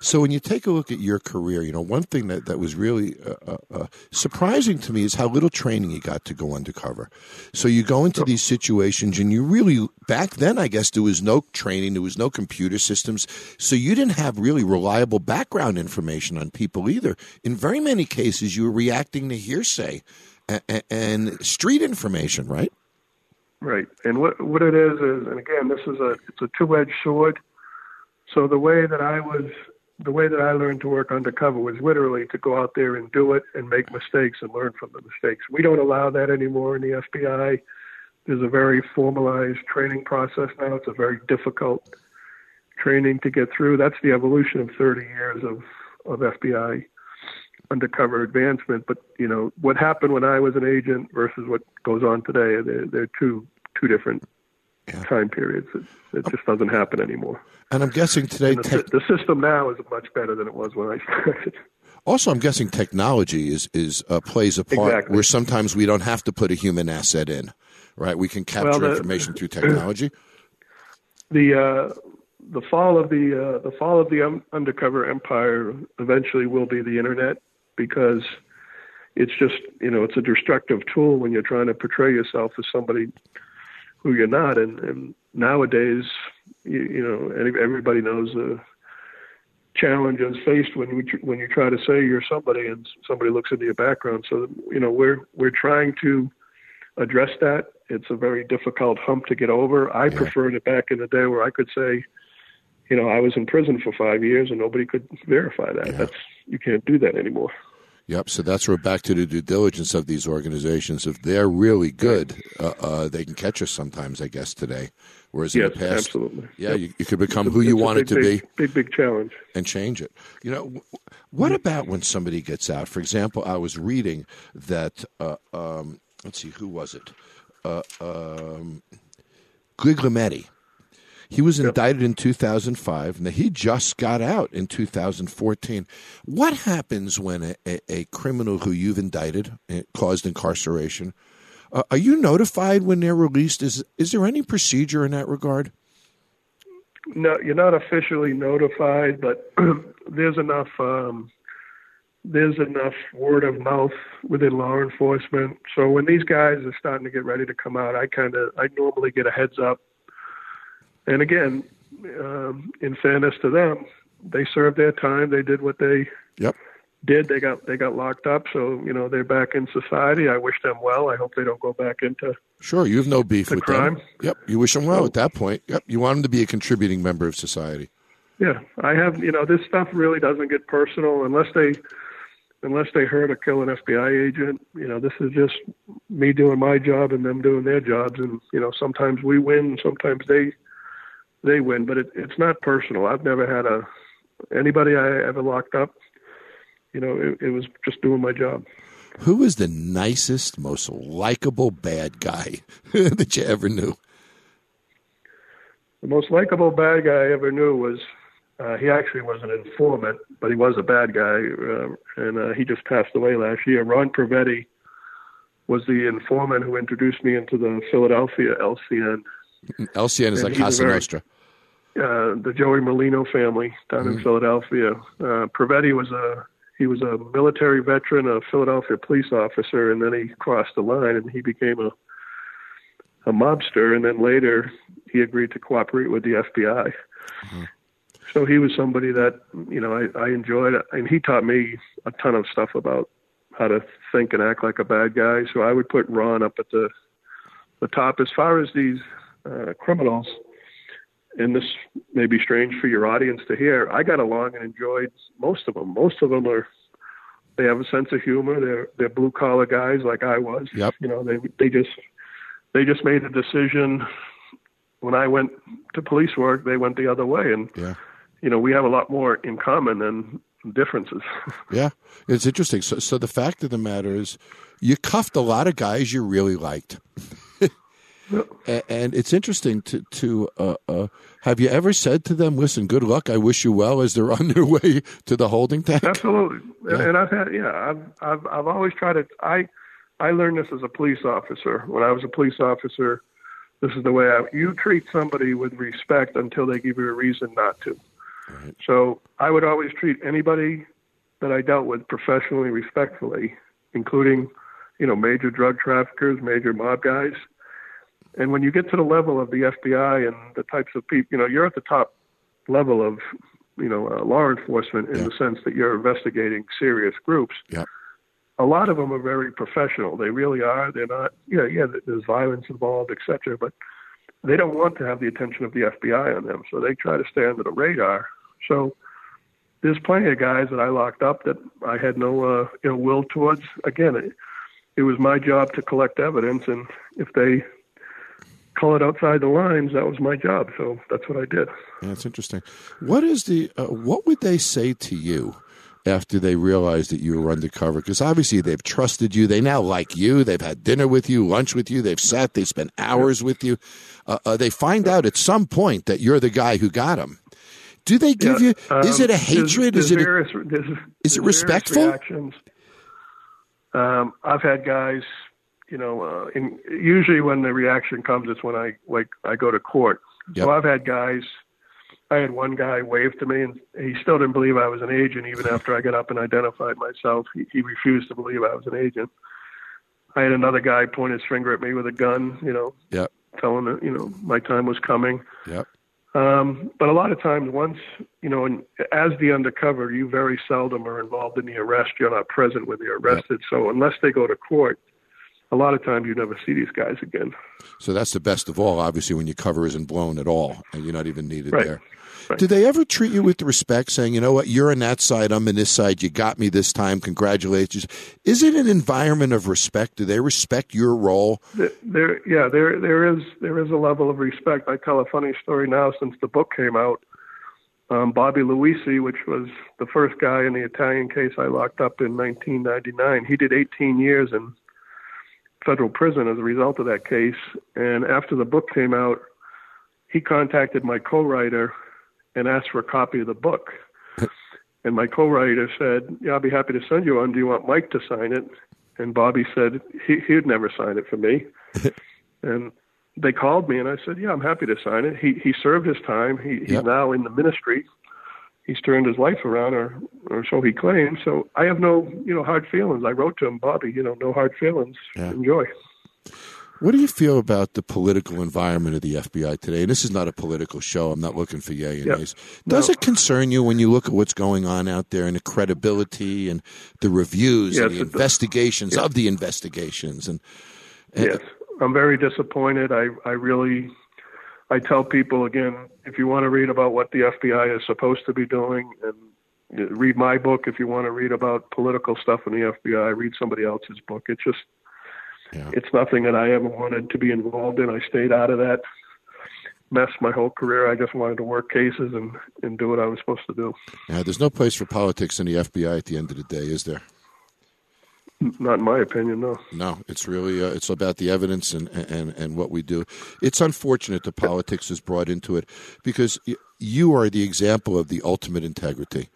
So when you take a look at your career, you know one thing that, that was really uh, uh, uh, surprising to me is how little training you got to go undercover. So you go into these situations, and you really back then, I guess there was no training, there was no computer systems, so you didn't have really reliable background information on people either. In very many cases, you were reacting to hearsay and, and street information, right? Right. And what what it is is, and again, this is a it's a two edged sword. So the way that I was the way that I learned to work undercover was literally to go out there and do it and make mistakes and learn from the mistakes. We don't allow that anymore in the FBI. There's a very formalized training process now. It's a very difficult training to get through. That's the evolution of 30 years of, of FBI undercover advancement. But you know what happened when I was an agent versus what goes on today. They're, they're two two different yeah. time periods. It, it just doesn't happen anymore. And I'm guessing today the, the, system now is much better than it was when I started. Also, I'm guessing technology is is uh, plays a part exactly. where sometimes we don't have to put a human asset in, right? We can capture well, the, information through technology. The uh, the fall of the uh, the fall of the um, undercover empire eventually will be the internet because it's just you know it's a destructive tool when you're trying to portray yourself as somebody who you're not. And, and nowadays you, you know everybody knows the challenges faced when you when you try to say you're somebody and somebody looks into your background. So you know we're we're trying to address that. It's a very difficult hump to get over. I yeah. preferred it back in the day where i could say you know i was in prison for 5 years and nobody could verify that. Yeah. that's you can't do that anymore Yep. So that's where back to the due diligence of these organizations. If they're really good, uh, uh, they can catch us sometimes. I guess today, whereas yes, in the past, absolutely. yeah, yep. you, you, could become it's who a, you wanted to be, big, big, challenge, and change it. You know, what about when somebody gets out? For example, I was reading that. Uh, um, let's see, who was it? Uh, um, Guglielmetti he was yep. indicted in 2005, and he just got out in 2014. What happens when a, a, a criminal who you've indicted uh, caused incarceration? Uh, are you notified when they're released? Is is there any procedure in that regard? No, you're not officially notified, but there's enough um, there's enough word of mouth within law enforcement. So when these guys are starting to get ready to come out, I kind of I normally get a heads up and again, um, in fairness to them, they served their time. They did what they yep. did. They got they got locked up. So you know they're back in society. I wish them well. I hope they don't go back into sure. You have no beef with crime. them. Yep. You wish them well at that point. Yep. You want them to be a contributing member of society. Yeah, I have. You know, this stuff really doesn't get personal unless they unless they hurt or kill an FBI agent. You know, this is just me doing my job and them doing their jobs. And you know, sometimes we win, sometimes they they win. But it, it's not personal. I've never had a anybody I ever locked up. You know, it, it was just doing my job. Who was the nicest, most likable bad guy that you ever knew? The most likable bad guy I ever knew was uh, he actually was an informant, but he was a bad guy, uh, and uh, he just passed away last year. Ron Previte was the informant who introduced me into the Philadelphia LCN LCN is and like Cosa very, Nostra. Uh, the Joey Merlino family down mm-hmm. in Philadelphia. Uh, Previte was a he was a military veteran, a Philadelphia police officer, and then he crossed the line and he became a a mobster. And then later, he agreed to cooperate with the FBI. So he was somebody that you know I, I enjoyed, and he taught me a ton of stuff about how to think and act like a bad guy. So I would put Ron up at the the top. As far as these uh, criminals, and this may be strange for your audience to hear, I got along and enjoyed most of them. Most of them are they have a sense of humor. They're they're blue collar guys like I was. Yep. You know, they they just they just made a decision. When I went to police work, they went the other way, and Yeah. you know we have a lot more in common than differences. Yeah, it's interesting. So, so the fact of the matter is, you cuffed a lot of guys you really liked, And it's interesting to to uh, uh, have you ever said to them, "Listen, good luck. I wish you well," as they're on their way to the holding tank. Absolutely, Yeah. and I've had yeah, I've I've I've always tried to I I learned this as a police officer. When I was a police officer, this is the way I you treat somebody with respect until they give you a reason not to. So I would always treat anybody that I dealt with professionally, respectfully, including you know major drug traffickers, major mob guys. And when you get to the level of the FBI and the types of people, you know, you're at the top level of, you know, uh, law enforcement in Yeah. the sense that you're investigating serious groups. Yeah. A lot of them are very professional. They really are. They're not. Yeah, yeah. There's violence involved, et cetera, but they don't want to have the attention of the FBI on them, so they try to stay under the radar. So there's plenty of guys that I locked up that I had no uh, ill will towards. Again, it, it was my job to collect evidence, and if they colored outside the lines, that was my job. So that's what I did. That's interesting. What is the uh, what would they say to you after they realized that you were undercover? Because obviously they've trusted you. They now like you. They've had dinner with you, lunch with you. They've sat. They spent hours with you. Uh, uh, they find out at some point that you're the guy who got them. Do they give Yeah, you? is um, it a hatred? there's is it? A, various, there's, is it respectful? Um, I've had guys, you know, uh, in, usually when the reaction comes, it's when I like I go to court. Yep. So I've had guys. I had one guy wave to me, and he still didn't believe I was an agent, even after I got up and identified myself. He, he refused to believe I was an agent. I had another guy point his finger at me with a gun, you know, Yep. telling that you know my time was coming. Yep. Um, but a lot of times, once you know, and as the undercover, you very seldom are involved in the arrest. You're not present when they're arrested. So unless they go to court, a lot of times you never see these guys again. So that's the best of all. Obviously, when your cover isn't blown at all, and you're not even needed Right. there. Right. Do they ever treat you with respect, saying, "You know what? You're on that side. I'm on this side. You got me this time. Congratulations." Is it an environment of respect? Do they respect your role? There- There, yeah, there, there is, there is a level of respect. I tell a funny story now since the book came out. Um, Bobby Luisi, which was the first guy in the Italian case I locked up in 1999, he did 18 years in federal prison as a result of that case. And after the book came out, he contacted my co-writer and asked for a copy of the book. and my co-writer said, "Yeah, I'll be happy to send you one. Do you want Mike to sign it?" And Bobby said he, he'd never sign it for me. and they called me, and I said, "Yeah, I'm happy to sign it." He he served his time. He, he's Yep. now in the ministry. He's turned his life around, or or so he claims. So I have no you know hard feelings. I wrote to him, Bobby, you know, no hard feelings. Yeah. Enjoy. What do you feel about the political environment of the FBI today? And this is not a political show. I'm not looking for yay and Yep. nays. Does No. it concern you when you look at what's going on out there and the credibility and the reviews Yes, and the investigations of the investigations? And, and Yes, I'm very disappointed. I, I really, I tell people again, if you want to read about what the FBI is supposed to be doing, and read my book. If you want to read about political stuff in the FBI, read somebody else's book. It's just, Yeah. it's nothing that I ever wanted to be involved in. I stayed out of that mess my whole career. I just wanted to work cases and and do what I was supposed to do. Yeah, there's no place for politics in the FBI at the end of the day, is there? Not in my opinion, no. No, it's really uh, it's about the evidence and, and and what we do. It's unfortunate that politics is brought into it because you are the example of the ultimate integrity.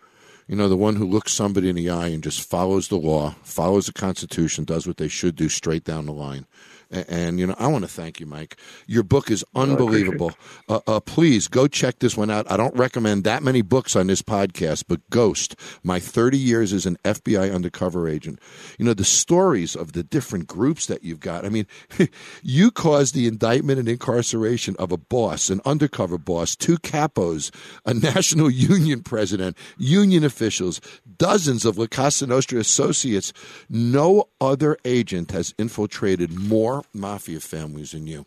You know, the one who looks somebody in the eye and just follows the law, follows the Constitution, does what they should do straight down the line. And, and you know, I want to thank you, Mike. Your book is unbelievable. Uh, uh, please go check this one out. I don't recommend that many books on this podcast, but Ghost: My 30 Years as an FBI Undercover Agent. You know the stories of the different groups that you've got. I mean, you caused the indictment and incarceration of a boss, an undercover boss, two capos, a national union president, union officials, dozens of La Cosa Nostra associates. No other agent has infiltrated more mafia families than you.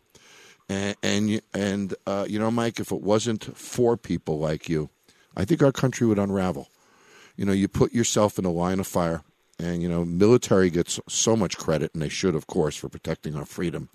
And and, and uh, you know, Mike, if it wasn't for people like you, I think our country would unravel. You know, you put yourself in a line of fire, and you know, military gets so much credit, and they should, of course, for protecting our freedom.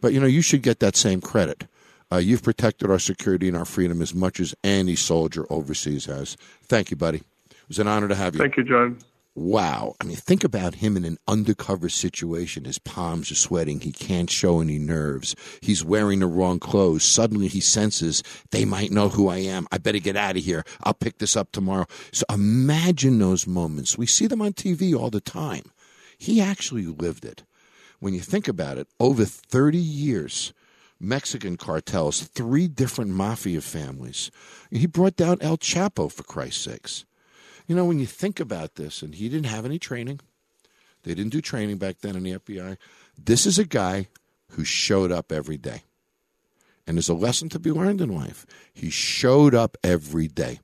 But you know, you should get that same credit. Uh, you've protected our security and our freedom as much as any soldier overseas has. Thank you, buddy. It was an honor to have you. Thank you, Jon. Wow. I mean, think about him in an undercover situation. His palms are sweating. He can't show any nerves. He's wearing the wrong clothes. Suddenly he senses they might know who I am. I better get out of here. I'll pick this up tomorrow. So imagine those moments. We see them on TV all the time. He actually lived it. When you think about it, over 30 years, Mexican cartels, three different mafia families. He brought down El Chapo, for Christ's sakes. You know, when you think about this, and he didn't have any training, they didn't do training back then in the FBI. This is a guy who showed up every day. And there's a lesson to be learned in life. He showed up every day.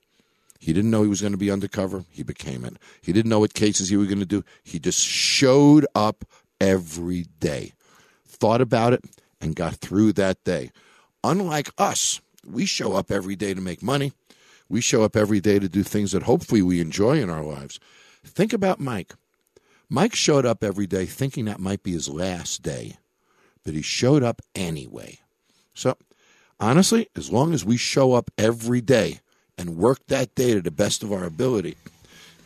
He didn't know he was going to be undercover. He became it. He didn't know what cases he was going to do. He just showed up every day, thought about it, and got through that day. Unlike us, we show up every day to make money. We show up every day to do things that hopefully we enjoy in our lives. Think about Mike. Mike showed up every day thinking that might be his last day, but he showed up anyway. So, honestly, as long as we show up every day and work that day to the best of our ability,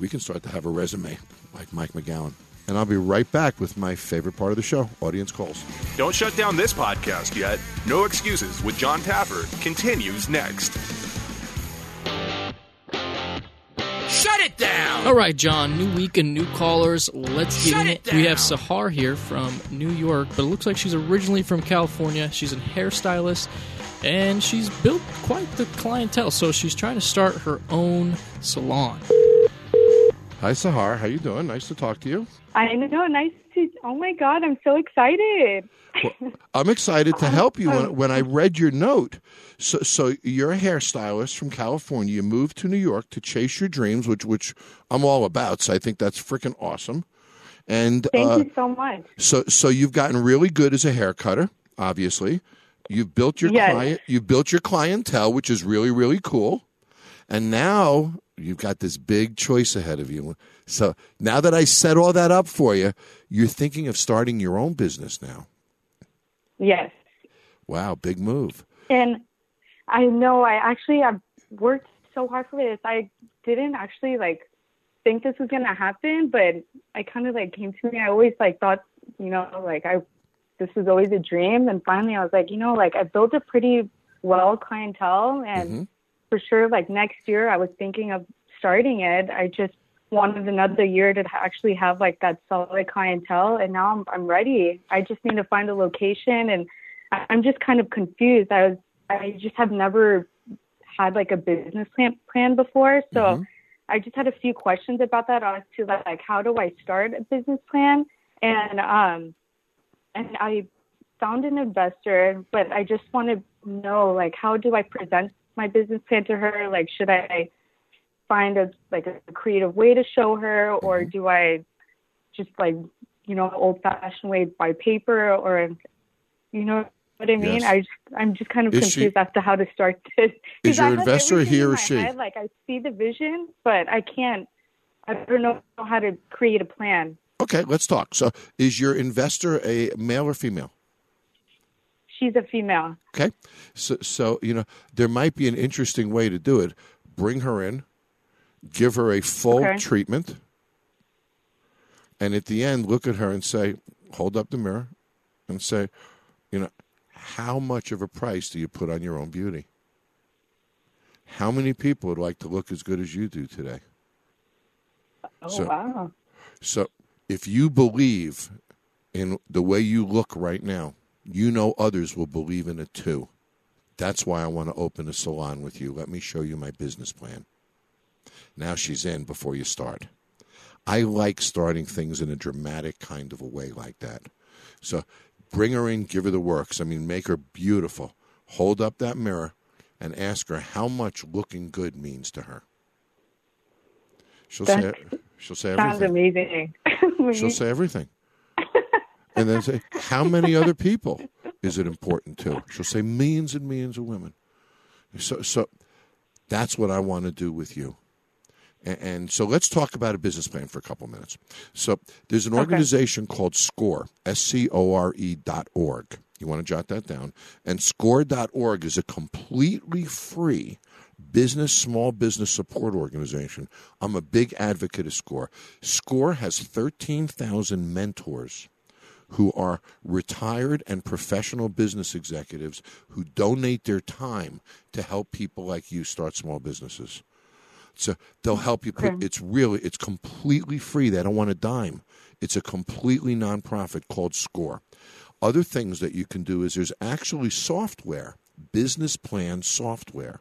we can start to have a resume like Mike McGowan. And I'll be right back with my favorite part of the show audience calls. Don't shut down this podcast yet. No Excuses with Jon Taffer continues next. Shut it down! All right, Jon. New week and new callers. Let's get Shut in it it. We have. Sahar here from New York, but it looks like she's originally from California. She's a hairstylist, and she's built quite the clientele. So she's trying to start her own salon. Hi, Sahar. How you doing? Nice to talk to you. I know. Nice to. Oh my God, I'm so excited. I'm excited to help you. When, when I read your note, so so you're a hairstylist from California. You moved to New York to chase your dreams, which which I'm all about. So I think that's freaking awesome. And Thank uh, you so much. so so you've gotten really good as a hair cutter. Obviously, you've built your Yes. client. You've built your clientele, which is really really cool. And now you've got this big choice ahead of you. So now that I set all that up for you, you're thinking of starting your own business now. Yes, Wow, big move. and I know. I actually I've worked so hard for this. I didn't actually like think this was gonna happen, but I kind of like came to me. I always like thought, you know, like I this was always a dream, and finally I was like, you know, like I built a pretty well clientele, and mm-hmm. For sure, like next year I was thinking of starting it. I just wanted another year to actually have like that solid clientele, and now I'm I'm ready. I just need to find a location, and I'm just kind of confused. I was I just have never had like a business plan plan before, so. I just had a few questions about that as to like how do I start a business plan and um and I found an investor but I just want to know like how do I present my business plan to her like should I find a like a creative way to show her or mm-hmm. do I just like you know old fashioned way by paper or you know what I mean Yes. I just, I'm just kind of Is she- confused as to how to start this Is your investor everything he in or she? head, Like I see the vision, but I can't. I don't know how to create a plan. Okay, let's talk. So, is your investor a male or female? She's a female. Okay, so so you know there might be an interesting way to do it. Bring her in, give her a full Okay. treatment, and at the end, look at her and say, hold up the mirror, and say, you know, how much of a price do you put on your own beauty? How many people would like to look as good as you do today? Oh So- wow. So if you believe in the way you look right now, you know others will believe in it too. That's why I want to open a salon with you. Let me show you my business plan. Now she's in before you start. I like starting things in a dramatic kind of a way like that. So bring her in, give her the works. I mean, make her beautiful. Hold up that mirror and ask her how much looking good means to her. She'll say she'll say Sounds everything. amazing. She'll say everything. And then say, How many other people is it important to? She'll say millions and millions of women. So so that's what I want to do with you. And, and so let's talk about a business plan for a couple minutes. So there's an organization called SCORE, S C O R E dot org. You want to jot that down. And score.org is a completely free business, small business support organization. I'm a big advocate of SCORE. SCORE has 13,000 mentors who are retired and professional business executives who donate their time to help people like you start small businesses. So they'll help you put Okay. it's really it's completely free. They don't want a dime. It's a completely nonprofit called SCORE. Other things that you can do is there's actually software, business plan software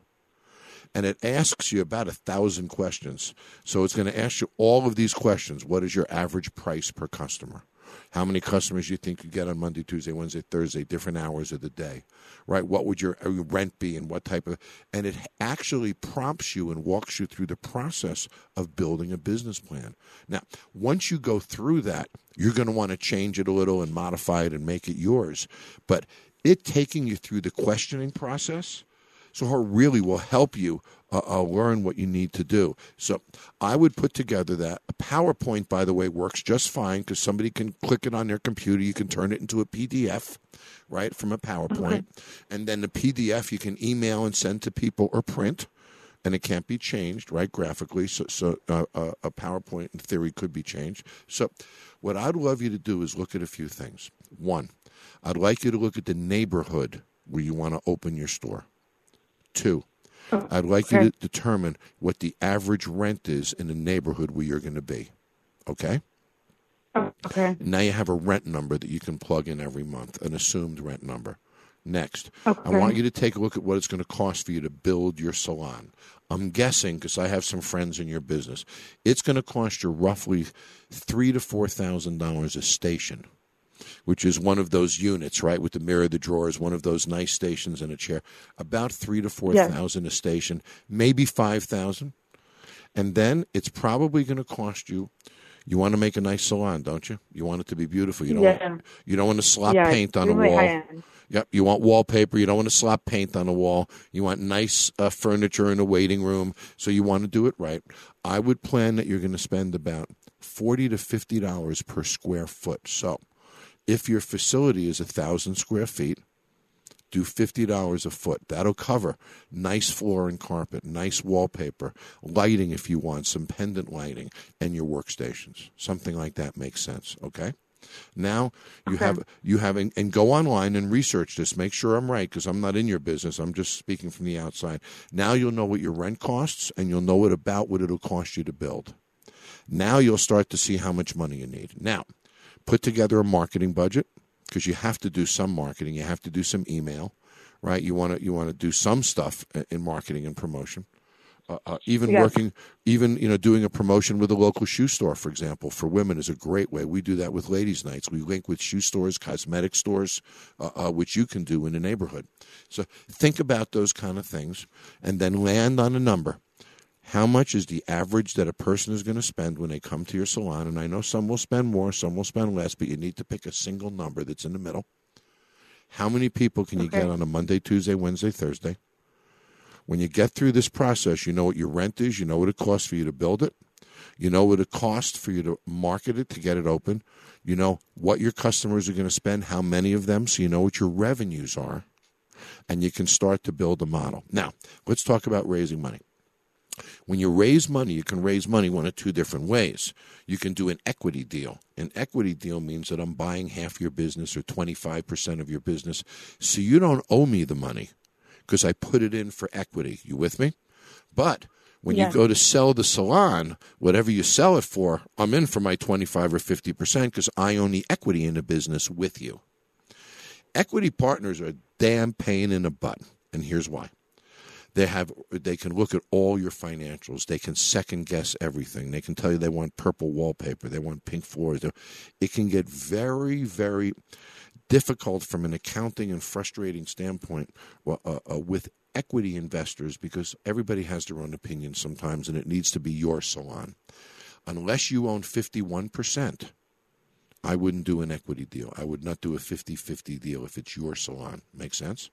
and it asks you about a thousand questions. So it's going to ask you all of these questions. What is your average price per customer? How many customers you think you get on Monday, Tuesday, Wednesday, Thursday, different hours of the day, right? What would your uh, your rent be, and what type of? And it actually prompts you and walks you through the process of building a business plan. Now, once you go through that, you're going to want to change it a little and modify it and make it yours. But it taking you through the questioning process so her really will help you uh, uh, learn what you need to do. So I would put together that. A PowerPoint, by the way, works just fine because somebody can click it on their computer. You can turn it into a PDF, right, from a PowerPoint. And then the PDF you can email and send to people or print. And it can't be changed, right, graphically. So, so uh, uh, a PowerPoint, in theory, could be changed. So, what I'd love you to do is look at a few things. One, I'd like you to look at the neighborhood where you want to open your store. Two, Oh, I'd like you to determine what the average rent is in the neighborhood where you're going to be. Okay? Oh, okay. Now you have a rent number that you can plug in every month, an assumed rent number. Next, I want you to take a look at what it's going to cost for you to build your salon. I'm guessing because I have some friends in your business, it's going to cost you roughly three to four thousand dollars a station, which is one of those units, right, with the mirror, the drawers, one of those nice stations and a chair. About three to four thousand a station, maybe five thousand, and then it's probably going to cost you. You want to make a nice salon, don't you? You want it to be beautiful. You don't. Yeah. Want, you don't want to slop yeah, paint on a wall. Yep. You want wallpaper. You don't want to slap paint on a wall. You want nice uh, furniture in a waiting room. So you want to do it right. I would plan that you're going to spend about forty to fifty dollars per square foot. So, if your facility is a thousand square feet, do fifty dollars a foot. That'll cover nice floor and carpet, nice wallpaper, lighting if you want, some pendant lighting, and your workstations. Something like that makes sense. Okay. Now you have you have and, and go online and research this. Make sure I'm right because I'm not in your business. I'm just speaking from the outside. Now you'll know what your rent costs and you'll know what about what it'll cost you to build. Now you'll start to see how much money you need. Now, put together a marketing budget because you have to do some marketing. You have to do some email, right? You want to you want to do some stuff in marketing and promotion. Uh, uh, even Yes. working, even you know, doing a promotion with a local shoe store, for example, for women is a great way. We do that with ladies' nights. We link with shoe stores, cosmetic stores, uh, uh, which you can do in the neighborhood. So think about those kind of things, and then land on a number. How much is the average that a person is going to spend when they come to your salon? And I know some will spend more, some will spend less, but you need to pick a single number that's in the middle. How many people can you get on a Monday, Tuesday, Wednesday, Thursday? When you get through this process, you know what your rent is, you know what it costs for you to build it, you know what it costs for you to market it to get it open, you know what your customers are going to spend, how many of them, so you know what your revenues are, and you can start to build a model. Now, let's talk about raising money. When you raise money, you can raise money one of two different ways. You can do an equity deal. An equity deal means that I'm buying half your business or 25% of your business, so you don't owe me the money because I put it in for equity. You with me? But When Yeah. you go to sell the salon, whatever you sell it for, I'm in for my 25 or 50% because I own the equity in the business with you. Equity partners are a damn pain in the butt, and here's why. They have they can look at all your financials. They can second guess everything. They can tell you they want purple wallpaper, they want pink floors. It can get very very difficult from an accounting and frustrating standpoint uh, uh, with equity investors because everybody has their own opinion sometimes, and it needs to be your salon. Unless you own 51%, I wouldn't do an equity deal. I would not do a 50 50 deal if it's your salon. Make sense?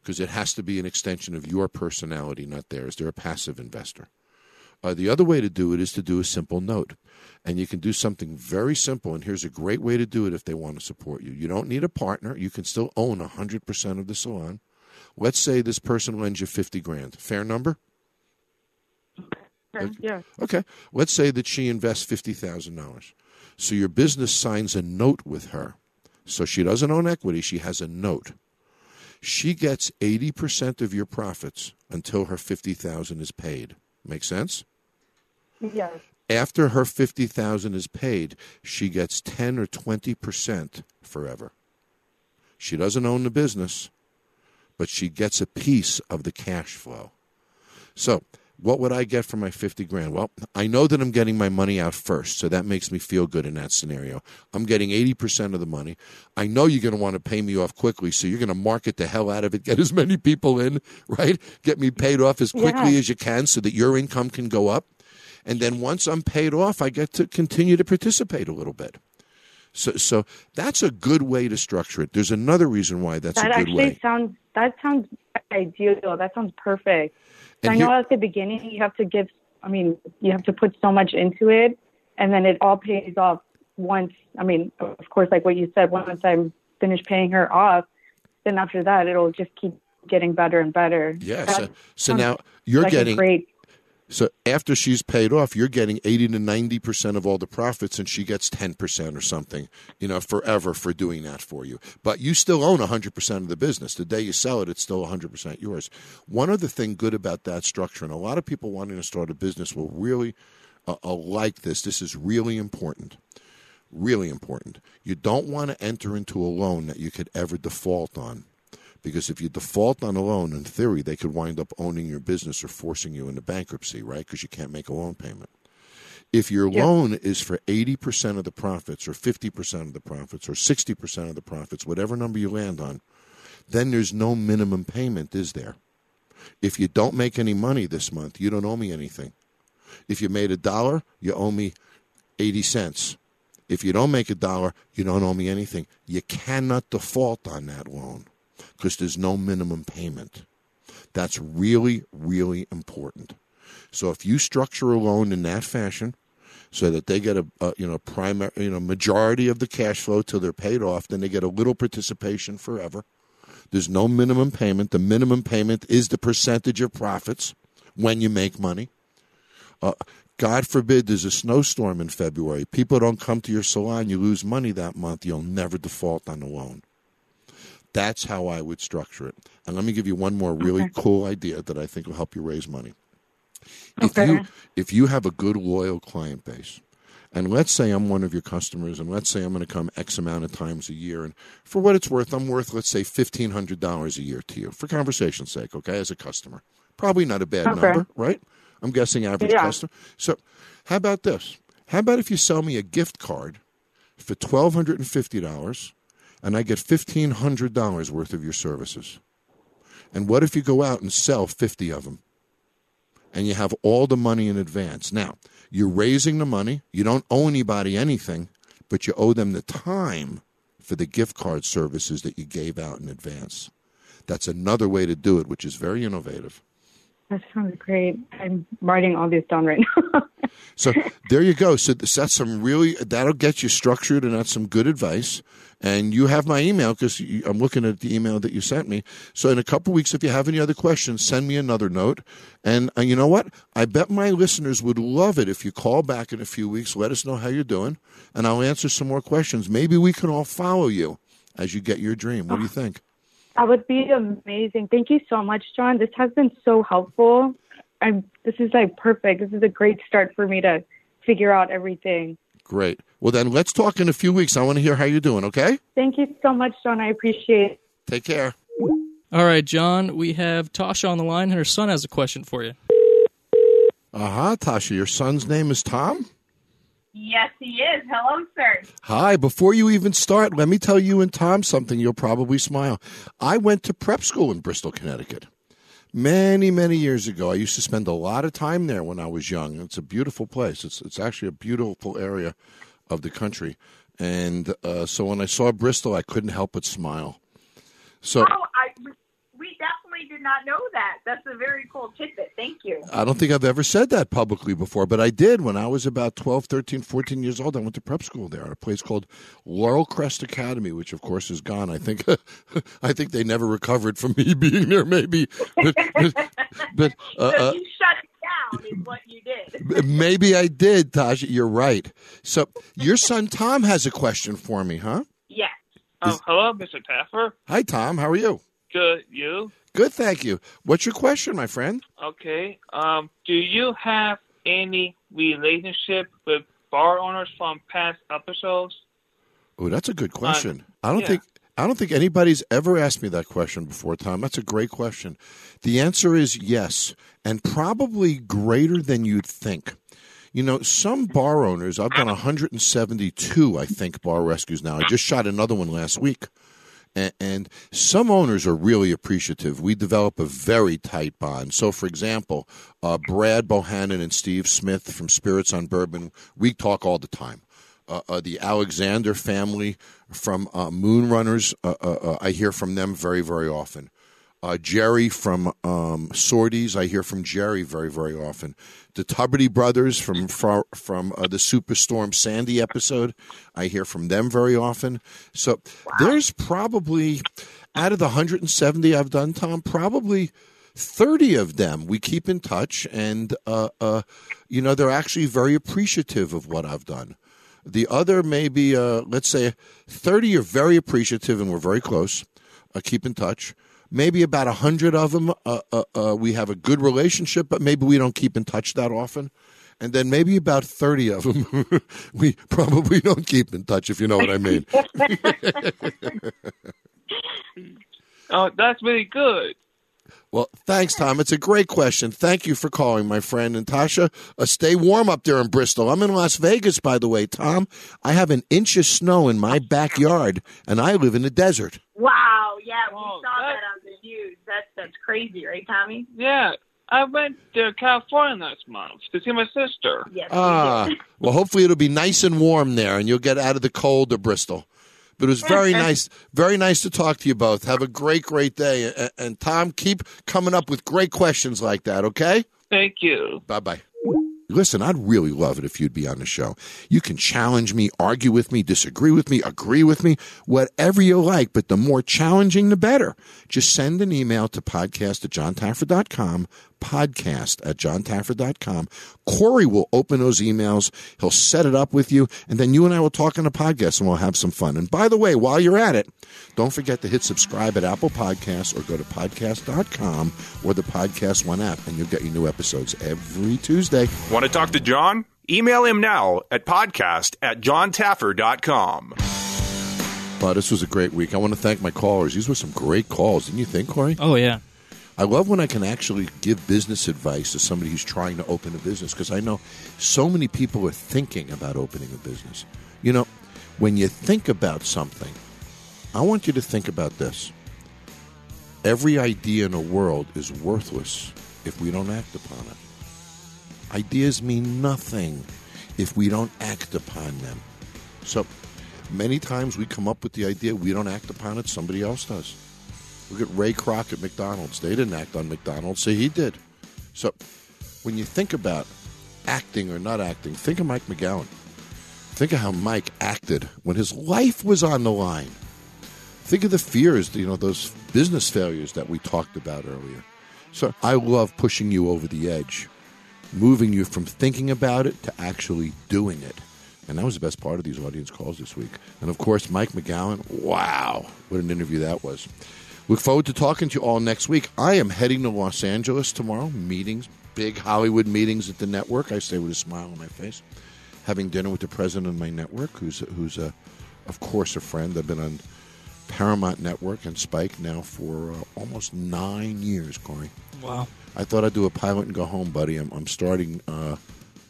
Because it has to be an extension of your personality, not theirs. They're a passive investor. Uh, the other way to do it is to do a simple note. And you can do something very simple. And here's a great way to do it if they want to support you. You don't need a partner. You can still own 100% of the salon. Let's say this person lends you 50 grand. Fair number? Okay. Yeah. Okay. Let's say that she invests $50,000. So your business signs a note with her. So she doesn't own equity, she has a note. She gets 80% of your profits until her 50,000 is paid. Make sense? Yes. After her 50,000 is paid, she gets 10 or 20% forever. She doesn't own the business, but she gets a piece of the cash flow. So, what would I get for my 50 grand? Well, I know that I'm getting my money out first, so that makes me feel good in that scenario. I'm getting 80% of the money. I know you're going to want to pay me off quickly, so you're going to market the hell out of it, get as many people in, right? Get me paid off as quickly Yeah. as you can so that your income can go up. And then once I'm paid off, I get to continue to participate a little bit. So, so that's a good way to structure it. There's another reason why that's That a good way actually way. sounds that sounds ideal. That sounds perfect. And I know at the beginning you have to give. I mean, you have to put so much into it, and then it all pays off once. I mean, of course, like what you said, once I'm finished paying her off, then after that it'll just keep getting better and better. Yeah. So, so now you're like getting great. So after she's paid off, you're getting 80 to 90% of all the profits and she gets 10% or something, you know, forever for doing that for you. But you still own 100% of the business. The day you sell it, it's still 100% yours. One other thing good about that structure, and a lot of people wanting to start a business will really uh, uh, like this. This is really important. Really important. You don't want to enter into a loan that you could ever default on because if you default on a loan, in theory, they could wind up owning your business or forcing you into bankruptcy, right? Because you can't make a loan payment. If your Yeah. loan is for 80% of the profits or 50% of the profits or 60% of the profits, whatever number you land on, then there's no minimum payment, is there? If you don't make any money this month, you don't owe me anything. If you made a dollar, you owe me 80 cents. If you don't make a dollar, you don't owe me anything. You cannot default on that loan because there's no minimum payment. That's really, really important. So if you structure a loan in that fashion, so that they get a, a you know primary you know majority of the cash flow till they're paid off, then they get a little participation forever. There's no minimum payment. The minimum payment is the percentage of profits when you make money. Uh, God forbid there's a snowstorm in February. People don't come to your salon. You lose money that month. You'll never default on the loan. That's how I would structure it. And let me give you one more really cool idea that I think will help you raise money. If Okay. you if you have a good loyal client base, and let's say I'm one of your customers, and let's say I'm going to come X amount of times a year, and for what it's worth, I'm worth let's say fifteen hundred dollars a year to you, for conversation's sake, okay, as a customer. Probably not a bad Okay. number, right? I'm guessing average Yeah. customer. So, how about this? How about if you sell me a gift card for twelve hundred and fifty dollars, and I get fifteen hundred dollars worth of your services? And what if you go out and sell fifty of them? and you have all the money in advance. Now, you're raising the money. You don't owe anybody anything, but you owe them the time for the gift card services that you gave out in advance. That's another way to do it, which is very innovative. That sounds great. I'm writing all this down right now. So there you go. So that's some really that'll get you structured, and that's some good advice. And you have my email because I'm looking at the email that you sent me. So in a couple weeks, if you have any other questions, send me another note. And uh, you know what? I bet my listeners would love it if you call back in a few weeks. Let us know how you're doing, and I'll answer some more questions. Maybe we can all follow you as you get your dream. What do you think? That would be amazing. Thank you so much, Jon. This has been so helpful. I'm. This is like perfect. This is a great start for me to figure out everything. Great. Well, then let's talk in a few weeks. I want to hear how you're doing. Okay. Thank you so much, Jon. I appreciate it. Take care. All right, Jon, we have Tasha on the line, and her son has a question for you. Uh huh. Tasha, your son's name is Tom. Yes, he is. Hello, sir. Hi. Before you even start, let me tell you and Tom something. You'll probably smile. I went to prep school in Bristol, Connecticut. Many, many years ago, I used to spend a lot of time there when I was young. It's a beautiful place. It's it's actually a beautiful area of the country, and uh, so when I saw Bristol, I couldn't help but smile. So Oh, I we definitely did not know that. That's a very cool tidbit. Thank you. I don't think I've ever said that publicly before, but I did when I was about 12, 13, 14 years old. I went to prep school there at a place called Laurel Crest Academy, which of course is gone. I think I think they never recovered from me being there maybe. But, but uh, so uh, you shut it down is what you did. maybe I did, Tasha. You're right. So your son Tom has a question for me, huh? Yes. Um, hello, Mr. Taffer. Hi Tom, how are you? Good, you? Good, thank you. What's your question, my friend? Okay. Um, do you have any relationship with bar owners from past episodes? Oh, that's a good question. I don't yeah. think I don't think anybody's ever asked me that question before, Tom. That's a great question. The answer is yes, and probably greater than you'd think. You know, some bar owners, I've done 172, I think, bar rescues now. I just shot another one last week. And, some owners are really appreciative. We develop a very tight bond. So, for example, uh, Brad Bohannon and Steve Smith from Spirits on Bourbon, we talk all the time uh, uh, the Alexander family from uh, Moonrunners. Uh, uh, I hear from them very, very often. Uh, Jerry from um, Sorties, I hear from Jerry very, very often. The Tuberty brothers from from, from uh, the Superstorm Sandy episode, I hear from them very often. So there's probably out of the 170 I've done, Tom, probably 30 of them we keep in touch, and uh, uh, you know they're actually very appreciative of what I've done. The other maybe, uh, let's say, 30 are very appreciative and we're very close, uh, keep in touch. Maybe about 100 of them, uh, uh, uh, we have a good relationship, but maybe we don't keep in touch that often. And then maybe about 30 of them, we probably don't keep in touch, if you know what I mean. Oh, that's really good. Well, thanks, Tom. It's a great question. Thank you for calling, my friend. And Tasha, uh, stay warm up there in Bristol. I'm in Las Vegas, by the way, Tom. I have an inch of snow in my backyard, and I live in the desert. Wow. Yeah, we Oh, saw that- that on the news. That's that's crazy, right, Tommy? Yeah. I went to California last month to see my sister. Yes. Ah, well, hopefully it'll be nice and warm there, and you'll get out of the cold of Bristol. But it was very nice, very nice to talk to you both. Have a great, great day. And, and Tom, keep coming up with great questions like that, okay? Thank you. Bye bye. Listen, I'd really love it if you'd be on the show. You can challenge me, argue with me, disagree with me, agree with me, whatever you like, but the more challenging, the better. Just send an email to podcast at jontaffer.com, podcast at jontaffer.com. Corey will open those emails. He'll set it up with you, and then you and I will talk on the podcast and we'll have some fun. And by the way, while you're at it, don't forget to hit subscribe at Apple Podcasts or go to podcast.com or the Podcast One app, and you'll get your new episodes every Tuesday. Want to talk to Jon? Email him now at podcast at jontaffer.com. Wow, this was a great week. I want to thank my callers. These were some great calls, didn't you think, Corey? Oh yeah. I love when I can actually give business advice to somebody who's trying to open a business because I know so many people are thinking about opening a business. You know, when you think about something, I want you to think about this. Every idea in the world is worthless if we don't act upon it. Ideas mean nothing if we don't act upon them. So many times we come up with the idea, we don't act upon it, somebody else does. Look at Ray Kroc at McDonald's. They didn't act on McDonald's, so he did. So when you think about acting or not acting, think of Mike McGowan. Think of how Mike acted when his life was on the line. Think of the fears, you know, those business failures that we talked about earlier. So I love pushing you over the edge, moving you from thinking about it to actually doing it. And that was the best part of these audience calls this week. And of course, Mike McGowan, wow, what an interview that was. Look forward to talking to you all next week. I am heading to Los Angeles tomorrow, meetings, big Hollywood meetings at the network, I say with a smile on my face. Having dinner with the president of my network, who's who's a, of course, a friend. I've been on Paramount Network and Spike now for uh, almost nine years, Corey. Wow. I thought I'd do a pilot and go home, buddy. I'm, I'm starting uh,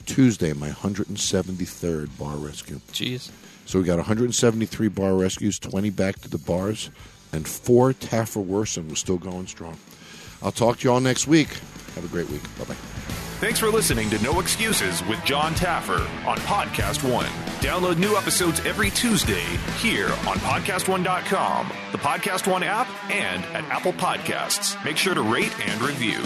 Tuesday, my 173rd bar rescue. Jeez. So we got 173 bar rescues, 20 back to the bars, and four Taffer Worsen was still going strong. I'll talk to you all next week. Have a great week. Bye bye. Thanks for listening to No Excuses with Jon Taffer on Podcast One. Download new episodes every Tuesday here on PodcastOne.com, the Podcast One app, and at Apple Podcasts. Make sure to rate and review.